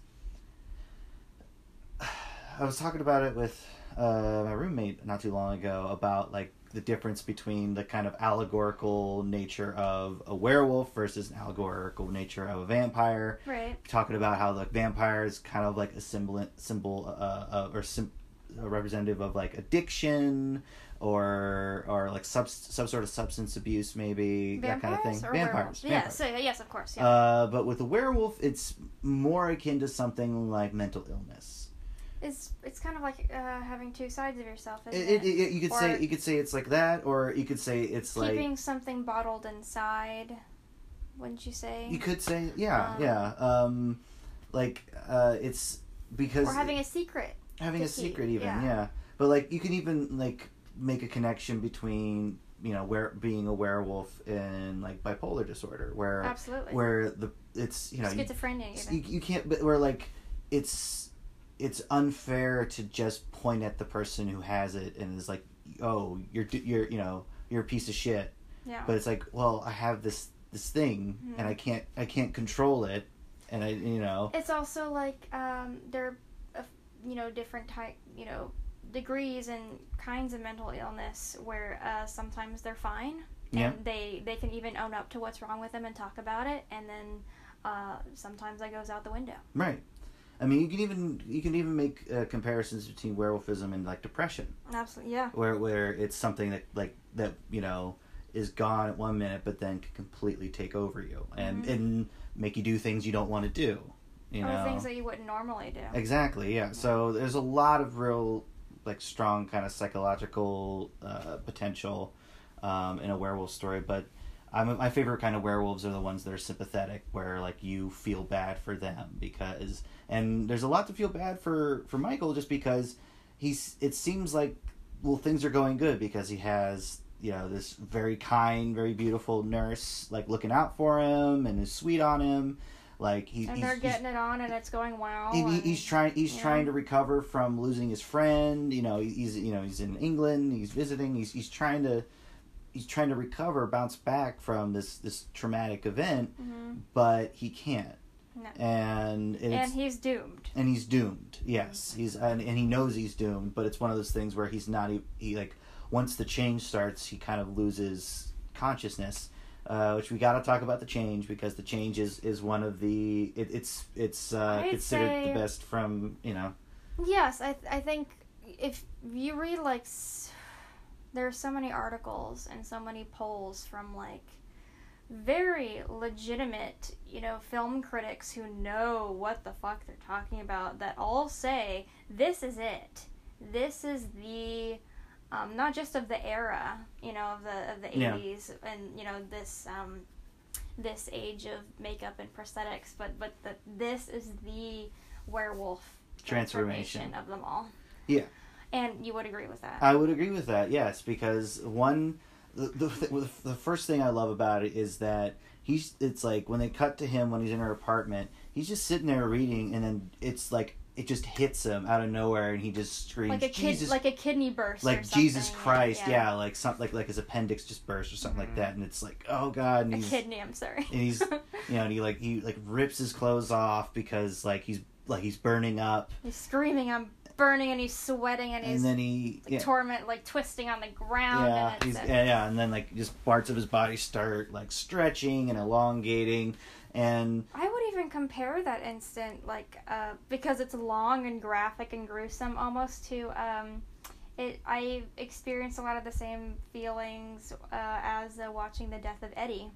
[SIGHS] I was talking about it with uh, my roommate not too long ago about like the difference between the kind of allegorical nature of a werewolf versus an allegorical nature of a vampire. Right. Talking about how the vampire is kind of like a symbol, symbol, uh, uh, or sim- a representative of like addiction or or like sub some sort of substance abuse, maybe that kind of thing. Vampires or Vampires. werewolves? vampires. Yes. So, yes, of course. Yeah. Uh, but with a werewolf, it's more akin to something like mental illness. it's it's kind of like uh, having two sides of yourself, It, isn't it, it? it- you could Or say you could say it's like that, or you could say it's like Keeping something bottled inside. Wouldn't you say? you could say yeah Um, yeah um, like uh, it's because or having a secret. having a keep, secret even yeah. yeah. but like you can even like make a connection between you know where being a werewolf and like bipolar disorder where Absolutely. where the it's you know you, Schizophrenia. You, you can't but where like it's it's unfair to just point at the person who has it and is like oh you're you're you know you're a piece of shit yeah. but it's like well i have this this thing Mhm. and i can't i can't control it and i you know It's also like um, there, are, you know, different type, you know, degrees and kinds of mental illness where uh, sometimes they're fine and Yeah. they they can even own up to what's wrong with them and talk about it, and then uh, sometimes that goes out the window. right i mean you can even you can even make uh, comparisons between werewolfism and like depression Absolutely, yeah. where where it's something that like that you know is gone at one minute but then can completely take over you and Mhm. and make you do things you don't want to do you or know things that you wouldn't normally do. Exactly, yeah. So there's a lot of real, like, strong kind of psychological uh, potential um, in a werewolf story. But I'm, my favorite kind of werewolves are the ones that are sympathetic, where like you feel bad for them because, and there's a lot to feel bad for for Michael just because he's. It seems like well things are going good because he has you know this very kind, very beautiful nurse like looking out for him and is sweet on him. Like he, and he's, they're he's- getting it on, and it's going well. he, and- he's trying. He's yeah. trying to recover from losing his friend. You know, he's you know he's in England. He's visiting. He's he's trying to he's trying to recover, bounce back from this this traumatic event, Mhm. but he can't. No. And and, and he's doomed. and he's doomed. Yes, he's and, and he knows he's doomed. But it's one of those things where he's not. He, he like once the change starts, he kind of loses consciousness. Uh, which we got to talk about the change because the change is, is one of the it, it's it's uh, considered say- the best from you know Yes, I I think if you read like s- there are so many articles and so many polls from like very legitimate, you know, film critics who know what the fuck they're talking about that all say this is it. This is the um, not just of the era, you know, of the of the Yeah. eighties and you know this um, this age of makeup and prosthetics, but but the, this is the werewolf Transformation. of them all. Yeah. And you would agree with that. I would agree with that. Yes, because one, the the, the the first thing I love about it is that he's. It's like when they cut to him when he's in her apartment, he's just sitting there reading, and then it's like it just hits him out of nowhere, and he just screams, like a kid, "Jesus!" like a kidney burst. or like Jesus Christ, yeah. yeah. like something like like his appendix just burst or something Mhm. like that, and it's like, oh god, and A he's kidney. I'm sorry. and he's [LAUGHS] you know, and he like he like rips his clothes off because like he's like he's burning up, he's screaming. I'm burning, and he's sweating, and he's and then he like, yeah, torment, like twisting on the ground. yeah, and he's, yeah, yeah, and then like just parts of his body start like stretching and elongating, and I would even compare that instant, like, uh, because it's long and graphic and gruesome, almost to, um, it. I experienced a lot of the same feelings uh, as uh, watching the death of Eddie.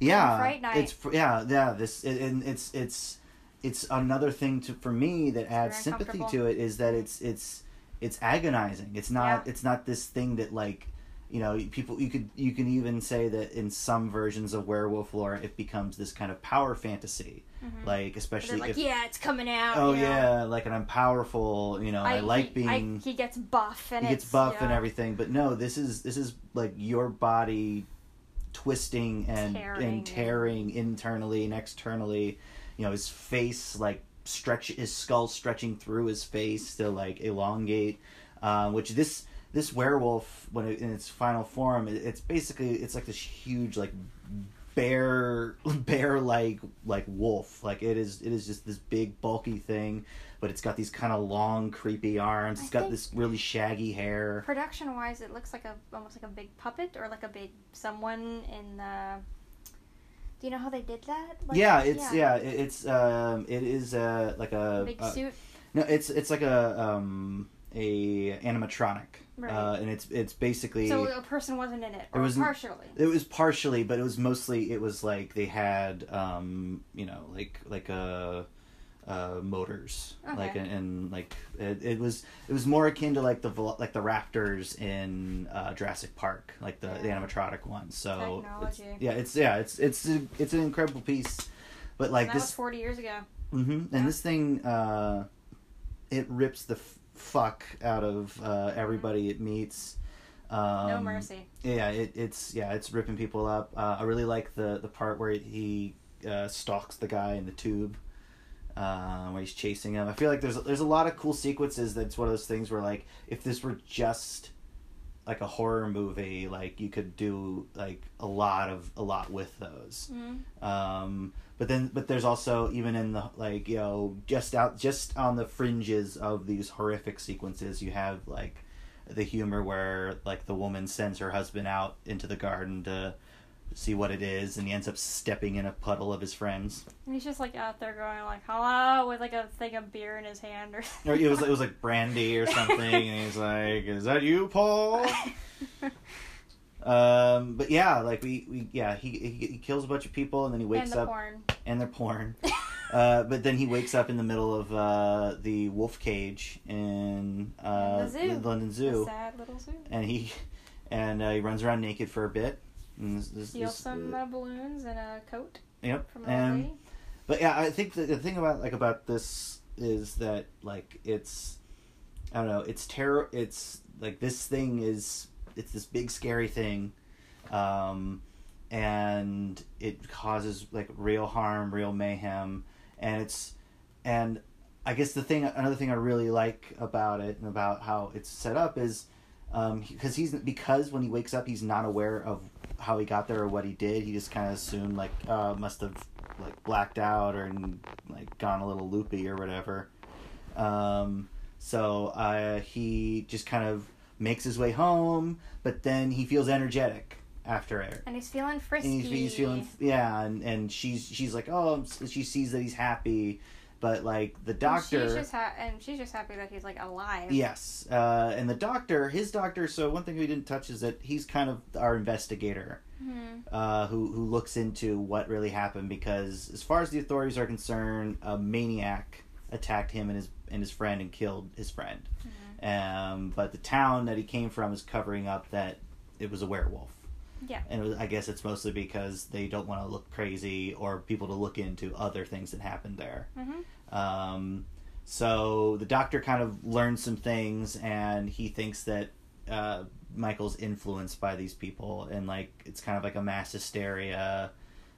yeah, Fright Night. it's yeah, yeah. This it, and it's it's it's another thing to for me that adds sympathy to it is that it's it's it's agonizing. It's not Yeah. it's not this thing that like you know people you could you can even say that in some versions of werewolf lore it becomes this kind of power fantasy Mhm. like especially like, if yeah, it's coming out. oh you know? yeah like and I'm powerful you know I, like he, I- being he gets buff and he gets buff yeah. and everything but no this is this is like your body twisting and Tearing and and- tearing internally and externally you know his face like stretch his skull stretching through his face to like elongate uh, which this this werewolf when it, in its final form it, it's basically it's like this huge like bear [LAUGHS] bear like like wolf like it is it is just this big bulky thing but it's got these kind of long creepy arms I it's got this really shaggy hair Production wise, it looks like a almost like a big puppet or like a big someone in the. Do you know how they did that? Like, yeah it's yeah, it, it's um it is uh like a Big uh, suit. no it's it's like a um a animatronic Right. uh and it's it's basically So a person wasn't in it, It was- partially. It was partially, but it was mostly. It was like they had, um, you know, like like uh, uh, motors, Okay. like and, and like it, it was it was more akin to like the like the raptors in uh, Jurassic Park, like the, the animatronic one. So it's, Technology. yeah, it's yeah, it's it's a, it's an incredible piece, but like that was this, forty years ago. mm-hmm, Yeah. and this thing, uh, it rips the fuck out of uh, everybody it meets. Um, no mercy. yeah, it, it's yeah, it's ripping people up. Uh, I really like the the part where he uh, stalks the guy in the tube, uh, where he's chasing him. I feel like there's there's a lot of cool sequences. That's one of those things where like if this were just like a horror movie, like you could do like a lot of a lot with those. Mhm. Um, but then, but there's also even in the like you know just out just on the fringes of these horrific sequences, you have like the humor where like the woman sends her husband out into the garden to see what it is, and he ends up stepping in a puddle of his friends. And he's just like out there going like hello with like a thing of beer in his hand or. Or it was it was like brandy or something, and he's like, "Is that you, Paul?" [LAUGHS] Um, but yeah, like we, we yeah, he, he he kills a bunch of people, and then he wakes and the up porn. and they're porn. [LAUGHS] Uh, but then he wakes up in the middle of uh, the wolf cage in uh, the zoo. London The Zoo, sad little zoo. and he and uh, he runs around naked for a bit. And this, this, Steals this- some uh, balloons and a coat yep. from And but yeah, I think the, the thing about like about this is that like it's I don't know, it's terror. It's like this thing is it's this big scary thing, um, and it causes like real harm, real mayhem, and it's and I guess the thing another thing I really like about it and about how it's set up is because he's because when he wakes up he's not aware of how he got there or what he did. He just kind of assumed like uh, must have like blacked out or like gone a little loopy or whatever. Um, so uh, he just kind of makes his way home, but then he feels energetic after it. And he's feeling frisky. And he's, he's feeling yeah, and, and she's she's like oh she sees that he's happy, but like the And doctor she's just ha- and she's just happy that he's like alive. Yes, uh, and the doctor, his doctor. So one thing we didn't touch is that he's kind of our investigator, Mhm. uh, who who looks into what really happened. Because as far as the authorities are concerned, a maniac attacked him and his and his friend and killed his friend. Um, but the town that he came from is covering up that it was a werewolf. Yeah. And was, I guess it's mostly because they don't want to look crazy or people to look into other things that happened there. Mm-hmm. Um, so the doctor kind of learns some things, and he thinks that uh, Michael's influenced by these people, and like it's kind of like a mass hysteria,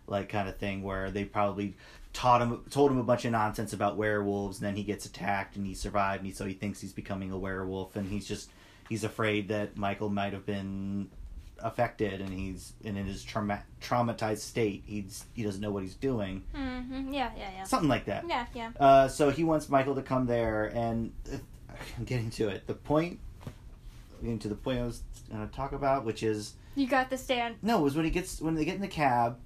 like kind of thing where they probably taught him, told him a bunch of nonsense about werewolves, and then he gets attacked, and he survived, and he, so he thinks he's becoming a werewolf, and he's just he's afraid that Michael might have been affected and he's and in his trauma- traumatized state he's he doesn't know what he's doing Mm-hmm. Yeah, yeah, yeah. something like that Yeah, yeah. uh, so he wants Michael to come there, and uh, I'm getting to it. The point, getting to the point I was going to talk about, which is You got the stand. no, it was when he gets when they get in the cab,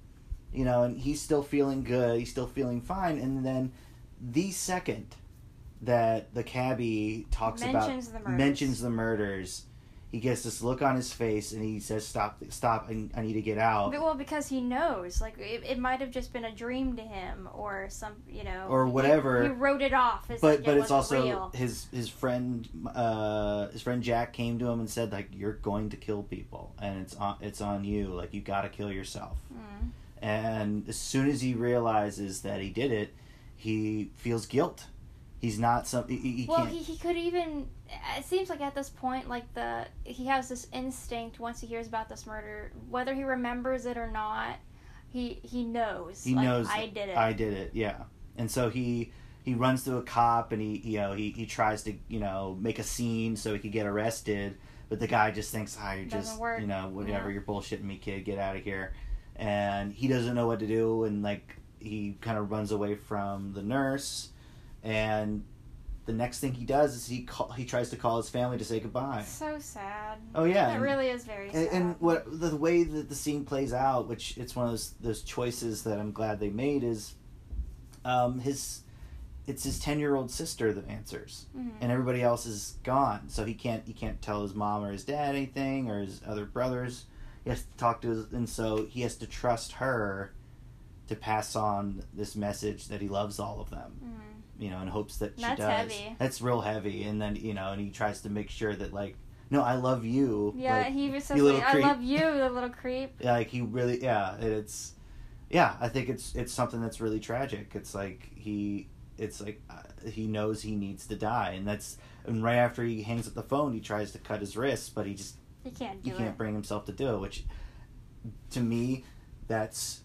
you know, and he's still feeling good, he's still feeling fine, and then the second that the cabbie talks Mentions about the mentions the murders, he gets this look on his face, and he says, "Stop! Stop! I, I need to get out." But, well, because he knows, like it, it might have just been a dream to him, or some, you know, Or whatever. He, wrote it off. As but like but it it's also real. his his friend uh his friend Jack came to him and said like you're going to kill people and it's on it's on you like you got to kill yourself Mm. and as soon as he realizes that he did it he feels guilt he's not some he, he Well, he, he could even. It seems like at this point, like the he has this instinct once he hears about this murder, whether he remembers it or not, he he knows. he like, knows I did it. I did it yeah and so he he runs to a cop and he you know he, he tries to you know make a scene so he could get arrested but the guy just thinks ah you're Doesn't just work. you know whatever Yeah. you're bullshitting me kid get out of here and he doesn't know what to do and like he kind of runs away from the nurse and the next thing he does is he call, he tries to call his family to say goodbye so sad. oh yeah It and- really is very sad. and, and what the way that the scene plays out, which it's one of those those choices that I'm glad they made, is um, his it's his ten year old sister that answers, Mhm. and everybody else is gone, so he can't he can't tell his mom or his dad anything or his other brothers. He has to talk to his, and so he has to trust her to pass on this message that he loves all of them Mhm. You know, in hopes that she That's does. heavy. That's real heavy, and then you know, and he tries to make sure that like, no, I love you. Yeah, like, he says, you little like, "I love you, the little creep." [LAUGHS] like he really, yeah, and it's, yeah, I think it's it's something that's really tragic. It's like he, it's like uh, he knows he needs to die, and that's and right after he hangs up the phone, he tries to cut his wrists, but he just He can't do he can't it. bring himself to do it, which to me, that's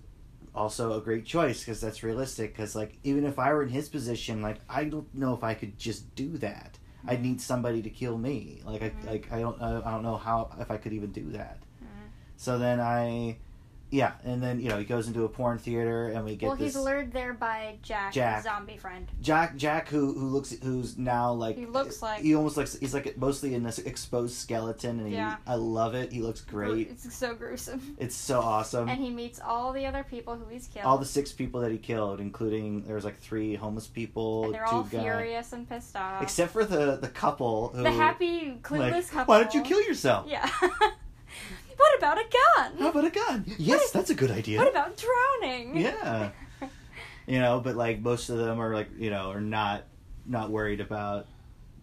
also a great choice because that's realistic. Because like even if I were in his position, like I don't know if I could just do that. I'd need somebody to kill me. Like I Mhm. like I don't I I don't know how if I could even do that. Mhm. So then I, yeah, and then you know he goes into a porn theater and we get Well, this he's lured there by Jack, Jack. his zombie friend. Jack Jack who who looks who's now like He looks like- he almost looks he's like mostly in this exposed skeleton and he, Yeah. I love it. He looks great. It's so gruesome. It's so awesome. And he meets all the other people who he's killed. all the six people that he killed, including there was like three homeless people, and they're all furious and pissed off. except for the the couple who the happy, clueless like, couple. Why don't you kill yourself? Yeah. [LAUGHS] what about a gun? How about a gun? Yes, that's a good idea. What about drowning? Yeah. you know, but like most of them are like you know are not not worried about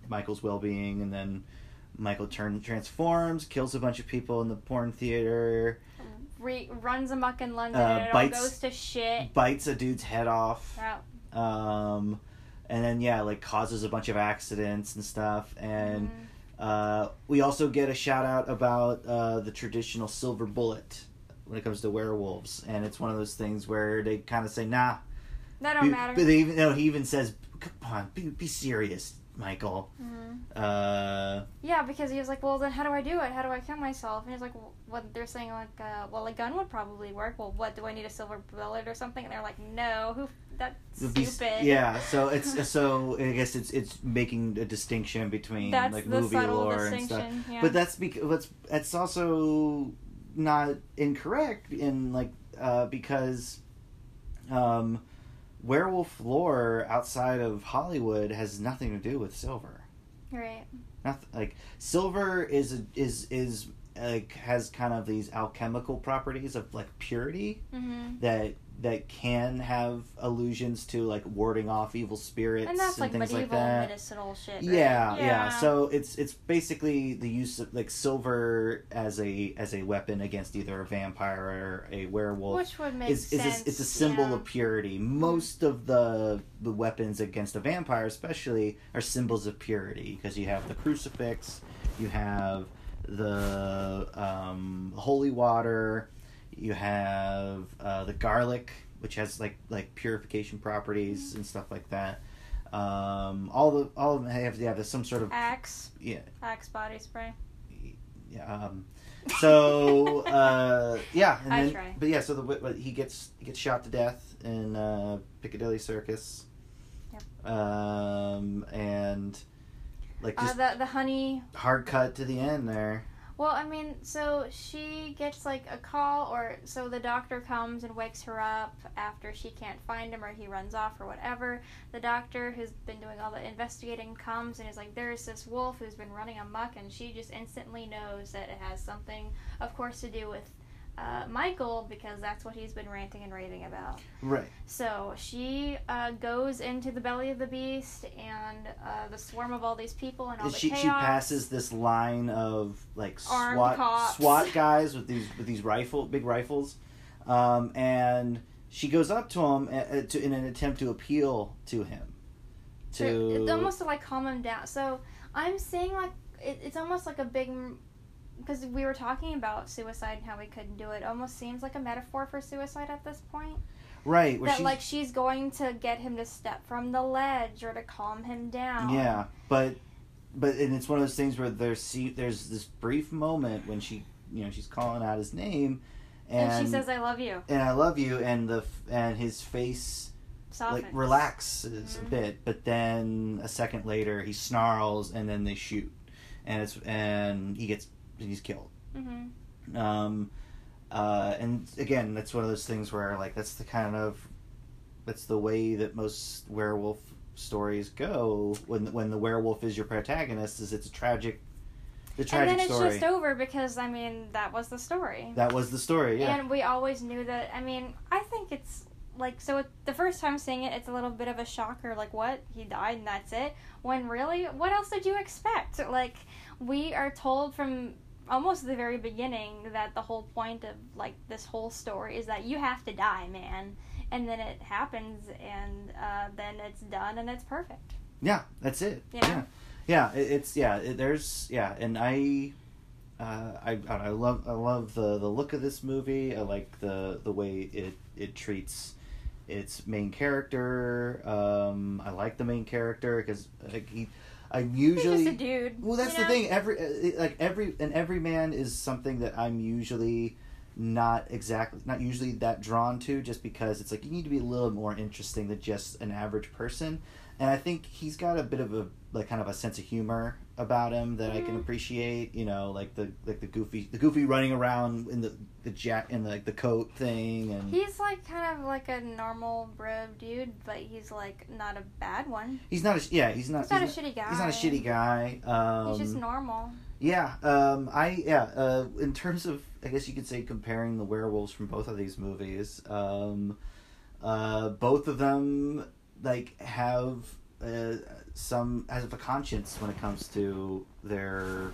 Michael's well being, and then Michael turn transforms, kills a bunch of people in the porn theater, Re- runs amok in London Uh, bites- all goes to shit. bites a dude's head off. Um, and then yeah, like causes a bunch of accidents and stuff. And Mhm. Uh, we also get a shout out about uh, the traditional silver bullet when it comes to werewolves, and it's one of those things where they kind of say, "Nah." That don't Be- matter. But they even no, he even says, "Come on, be, be serious, Michael." Mhm. Uh, Yeah, because he was like, well, then how do I do it? How do I kill myself? And he's like, well, what they're saying like, uh, well, a gun would probably work. Well, what do I need a silver bullet or something? And they're like, no, who? That's it'd be- stupid. yeah, so it's [LAUGHS] so I guess it's it's making a distinction between That's like the movie subtle lore and stuff. Yeah. But that's because that's that's also not incorrect in like uh, because um, werewolf lore outside of Hollywood has nothing to do with silver. right. Nothing like silver is a, is is like has kind of these alchemical properties of like purity Mm-hmm. that that can have allusions to like warding off evil spirits and that's like things medieval like that. medicinal shit. right? Yeah, yeah, So it's it's basically the use of like silver as a as a weapon against either a vampire or a werewolf. which would make is, is sense. a, it's a symbol yeah. of purity. Most of the the weapons against a vampire, especially, are symbols of purity because you have the crucifix, you have the um, holy water, you have uh, the garlic, which has like like purification properties and stuff like that. Um, all the all of them have to have some sort of axe, yeah axe body spray. yeah. Um, so uh, yeah, and I then, try. but yeah, so the but he gets he gets shot to death in uh, Piccadilly Circus. Yep. Um, and like Uh, the the honey hard cut to the end there. Well, I mean, so she gets like a call, or so the doctor comes and wakes her up after she can't find him or he runs off or whatever. The doctor, who's been doing all the investigating, comes and is like, There's this wolf who's been running amok, and she just instantly knows that it has something, of course, to do with uh, Michael because that's what he's been ranting and raving about. Right. So she uh, goes into the belly of the beast and uh, the swarm of all these people and all the she chaos. she passes this line of like Armed SWAT cops. SWAT [LAUGHS] guys with these with these rifle big rifles, um, and she goes up to him uh, to, in an attempt to appeal to him. To almost to like calm him down. So I'm saying like it, it's almost like a big because we were talking about suicide and how we couldn't do it. Almost seems like a metaphor for suicide at this point. right where that she's- like she's going to get him to step from the ledge or to calm him down. Yeah, but but and it's one of those things where there's see, there's this brief moment when she you know she's calling out his name, and, And, she says, "I love you." and I love you, and the and his face Softens. like relaxes Mhm. a bit, but then a second later he snarls, and then they shoot, and it's and he gets he's killed. hmm Um, uh, and again, that's one of those things where like that's the kind of that's the way that most werewolf stories go when when the werewolf is your protagonist is it's a tragic the And then it's story just over because I mean that was the story. that was the story yeah And we always knew that. I mean, I think it's like so. It, the first time seeing it, it's a little bit of a shocker. Like, what he died and that's it. When really, what else did you expect? Like, we are told from almost the very beginning that the whole point of like this whole story is that you have to die, man. And then it happens, and uh, then it's done, and it's perfect. yeah that's it Yeah. yeah yeah it, it's yeah it, there's yeah and I uh, I I love I love the the look of this movie I like the the way it it treats its main character um I like the main character because like he I'm usually He's just a dude. Well, that's the know? thing. Every uh, like every and every man is something that I'm usually not exactly not usually that drawn to, just because it's like you need to be a little more interesting than just an average person. And I think he's got a bit of a like kind of a sense of humor about him that I can appreciate. You know, like the like the goofy the goofy running around in the the jack in the, like the coat thing and He's like kind of like a normal bro dude, but he's like not a bad one. he's not a yeah he's not He's not a shitty guy. he's not a shitty guy. Um, He's just normal. Yeah, um, I yeah. Uh, in terms of, I guess you could say comparing the werewolves from both of these movies, um, uh, both of them like have uh, some as of a conscience when it comes to their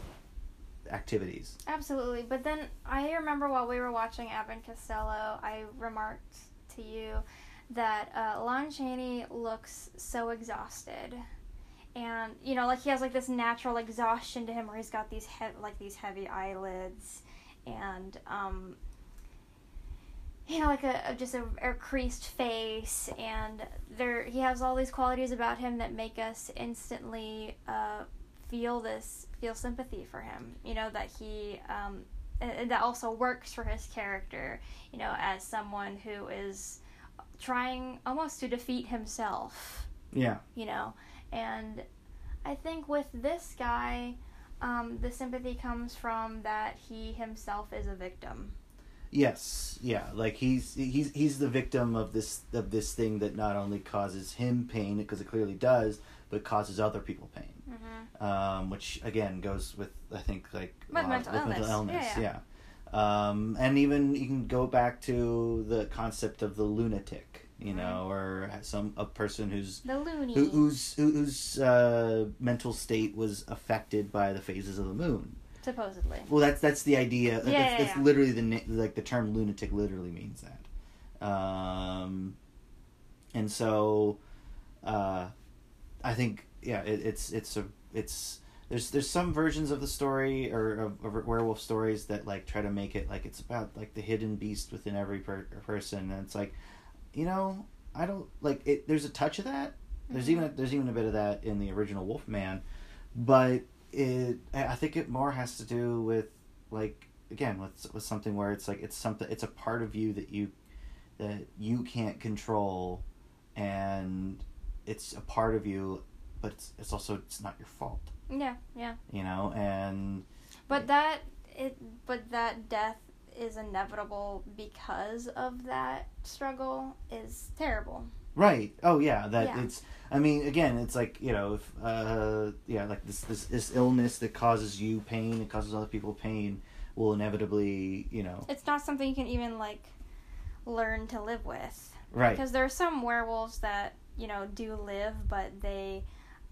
activities. Absolutely. But then I remember while we were watching Abbott Costello, I remarked to you that uh, Lon Chaney looks so exhausted. And you know, like he has like this natural exhaustion to him, where he's got these he- like these heavy eyelids, and um, you know, like a, just a, a creased face, and there he has all these qualities about him that make us instantly uh, feel this feel sympathy for him. You know that he um, that also works for his character. You know, as someone who is trying almost to defeat himself Yeah, you know. And I think with this guy, um, the sympathy comes from that he himself is a victim. Yes, yeah. Like he's he's he's the victim of this of this thing that not only causes him pain because it clearly does, but causes other people pain. Mm-hmm. um, which again goes with I think like With a lot- mental illness. Yeah, yeah. Um, and even you can go back to the concept of the lunatic, you know, or some a person who's The loony. who, whose who- whose uh, mental state was affected by the phases of the moon. Supposedly. Well, that's that's the idea. Yeah, that's, yeah, that's yeah. literally the like the term lunatic literally means that. Um, and so, uh, I think yeah, it, it's it's a it's there's there's some versions of the story or of, of werewolf stories that like try to make it like it's about like the hidden beast within every per- person, and it's like, you know, I don't like it. There's a touch of that. There's Mhm. even there's even a bit of that in the original Wolfman, but it I think it more has to do with like again with with something where it's like it's something it's a part of you that you that you can't control and it's a part of you but it's, it's also it's not your fault Yeah, yeah. you know and But that it but that death is inevitable because of that struggle is terrible. Right oh yeah that Yeah. it's i mean again it's like you know if uh yeah like this this this illness that causes you pain it causes other people pain will inevitably you know It's not something you can even like learn to live with. right Because there are some werewolves that, you know, do live but they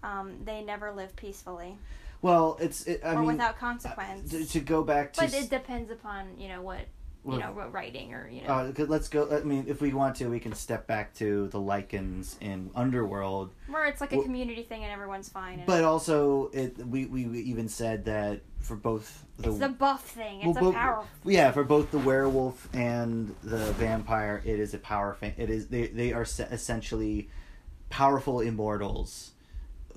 um, they never live peacefully well it's it, i or mean without uh, consequence. to, to go back to but it depends upon, you know, what you know, writing or you know Uh, let's go. I mean, if we want to, we can step back to the Lycans in Underworld. where it's like a well- community thing and everyone's fine and But also, it we we even said that for both the, it's the buff thing. It's well, a power yeah for both the werewolf and the vampire, it is a power. Fa- it is they they are se- essentially powerful immortals.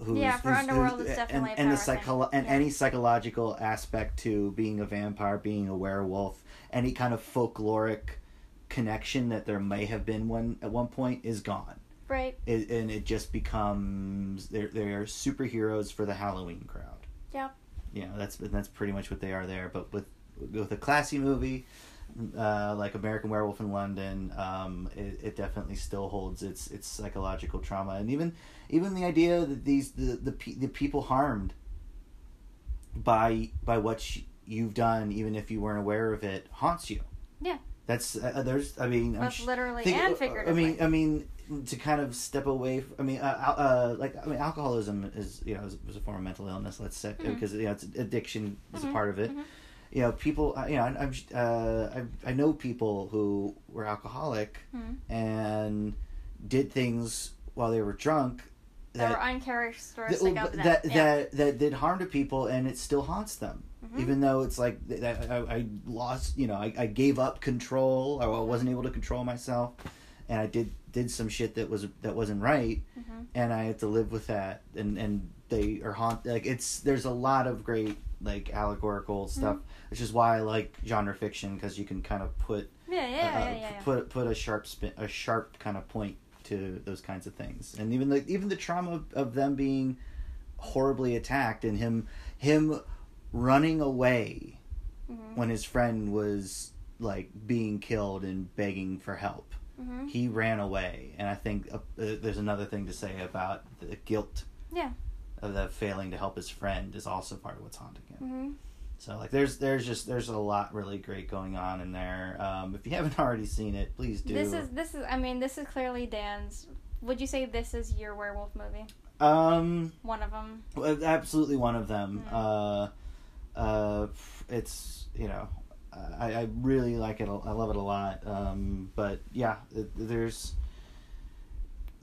Who's, Yeah, for who's- Underworld, who's- it's definitely and, a and the power thing. and Yeah. any psychological aspect to being a vampire, being a werewolf, any kind of folkloric connection that there may have been one at one point is gone. right. it, and it just becomes they're they're superheroes for the Halloween crowd. Yeah. Know that's that's pretty much what they are there. But with with a classy movie uh, like American Werewolf in London, um, it, it definitely still holds its its psychological trauma, and even even the idea that these the the, pe- the people harmed by by what sh- you've done, even if you weren't aware of it, haunts you. Yeah. That's uh, there's I mean I'm Both sh- literally think- and uh, figuratively. I mean, I mean, to kind of step away. From, I mean, uh, uh, like I mean, alcoholism is you know is, is a form of mental illness. Let's say because you know it's addiction is Mhm, a part of it. mhm. You know, people. uh, You know, I'm uh, I I know people who were alcoholic Mhm. and did things while they were drunk that were uncharacteristic that of them. that, yeah. that that did harm to people, and it still haunts them Mhm. even though it's like that I, I lost you know I, I gave up control or I wasn't able to control myself and I did did some shit that was that wasn't right Mhm. and I had to live with that and and they are haunt like it's there's a lot of great like allegorical stuff which is why I like genre fiction because you can kind of put yeah, yeah, uh, yeah, yeah, yeah. put put a sharp spin a sharp kind of point to those kinds of things and even like even the trauma of, of them being horribly attacked and him him running away Mhm. when his friend was like being killed and begging for help Mhm. he ran away and i think uh, uh, there's another thing to say about the guilt Yeah. of the failing to help his friend is also part of what's haunting him Mhm. so like there's there's just there's a lot really great going on in there um, if you haven't [LAUGHS] already seen it please do This is this is. I mean, this is clearly Dan's. Would you say this is your werewolf movie? um One of them. absolutely one of them Mhm. uh uh it's you know I, I really like it i love it a lot um but yeah it, there's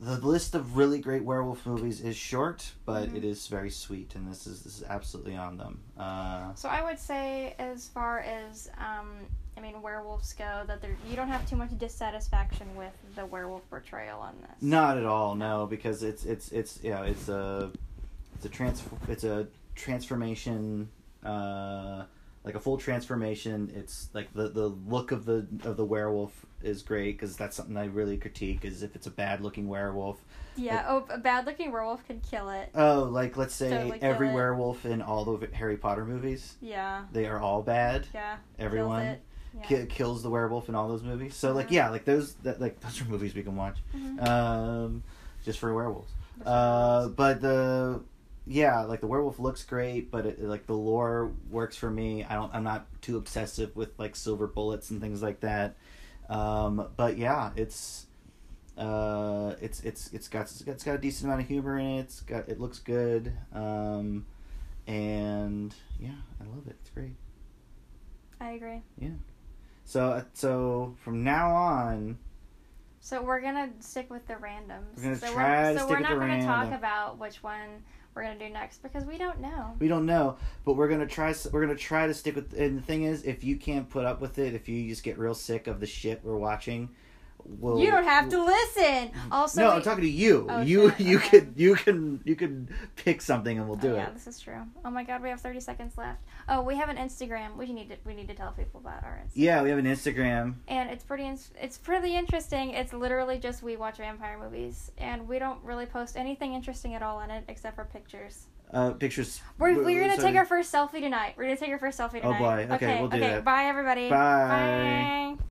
the list of really great werewolf movies is short but Mhm. it is very sweet and this is this is absolutely on them uh So I would say, as far as um, I mean, werewolves go, that there you don't have too much dissatisfaction with the werewolf portrayal on this. Not at all, no, because it's it's it's you know it's a it's a trans it's a transformation, uh, like a full transformation. It's like the the look of the of the werewolf is great because that's something I really critique. Is if it's a bad looking werewolf. Yeah. Oh, a bad-looking werewolf can kill it. Oh, like let's say Totally every werewolf in all the Harry Potter movies, Yeah. they are all bad. Yeah. Everyone. Yeah. ki- kills the werewolf in all those movies. So like Mhm. yeah, like those that like [LAUGHS] those are movies we can watch. Mhm. Um, just for werewolves. Uh, but the yeah, like the werewolf looks great, but it, like the lore works for me. I don't. I'm not too obsessive with like silver bullets and things like that. Um, but yeah, it's uh, it's it's it's got it's got a decent amount of humor in it. It's got it looks good. Um, and yeah, I love it. It's great. I agree. Yeah. So uh, so from now on, So we're gonna stick with the randoms. We're gonna so try we're, to so stick we're with not the gonna talk about which one we're gonna do next because we don't know. we don't know, but we're gonna try. We're gonna try to stick with. And the thing is, if you can't put up with it, if you just get real sick of the shit we're watching, we'll, you don't have to listen. Also, no, we- I'm talking to you. Oh, you shit, you okay. could you can you can pick something and we'll do oh, yeah, it. this is true. Oh my god, we have 30 seconds left. Oh, we have an Instagram. We need to we need to tell people about our Instagram. Yeah, we have an Instagram. And it's pretty it's pretty interesting. It's literally just we watch vampire movies and we don't really post anything interesting at all on it except for pictures. Uh, pictures. We're, we're gonna sorry. take our first selfie tonight. We're gonna take our first selfie tonight. Oh, tonight. boy. Okay, we'll do okay. that. Bye everybody. Bye. Bye.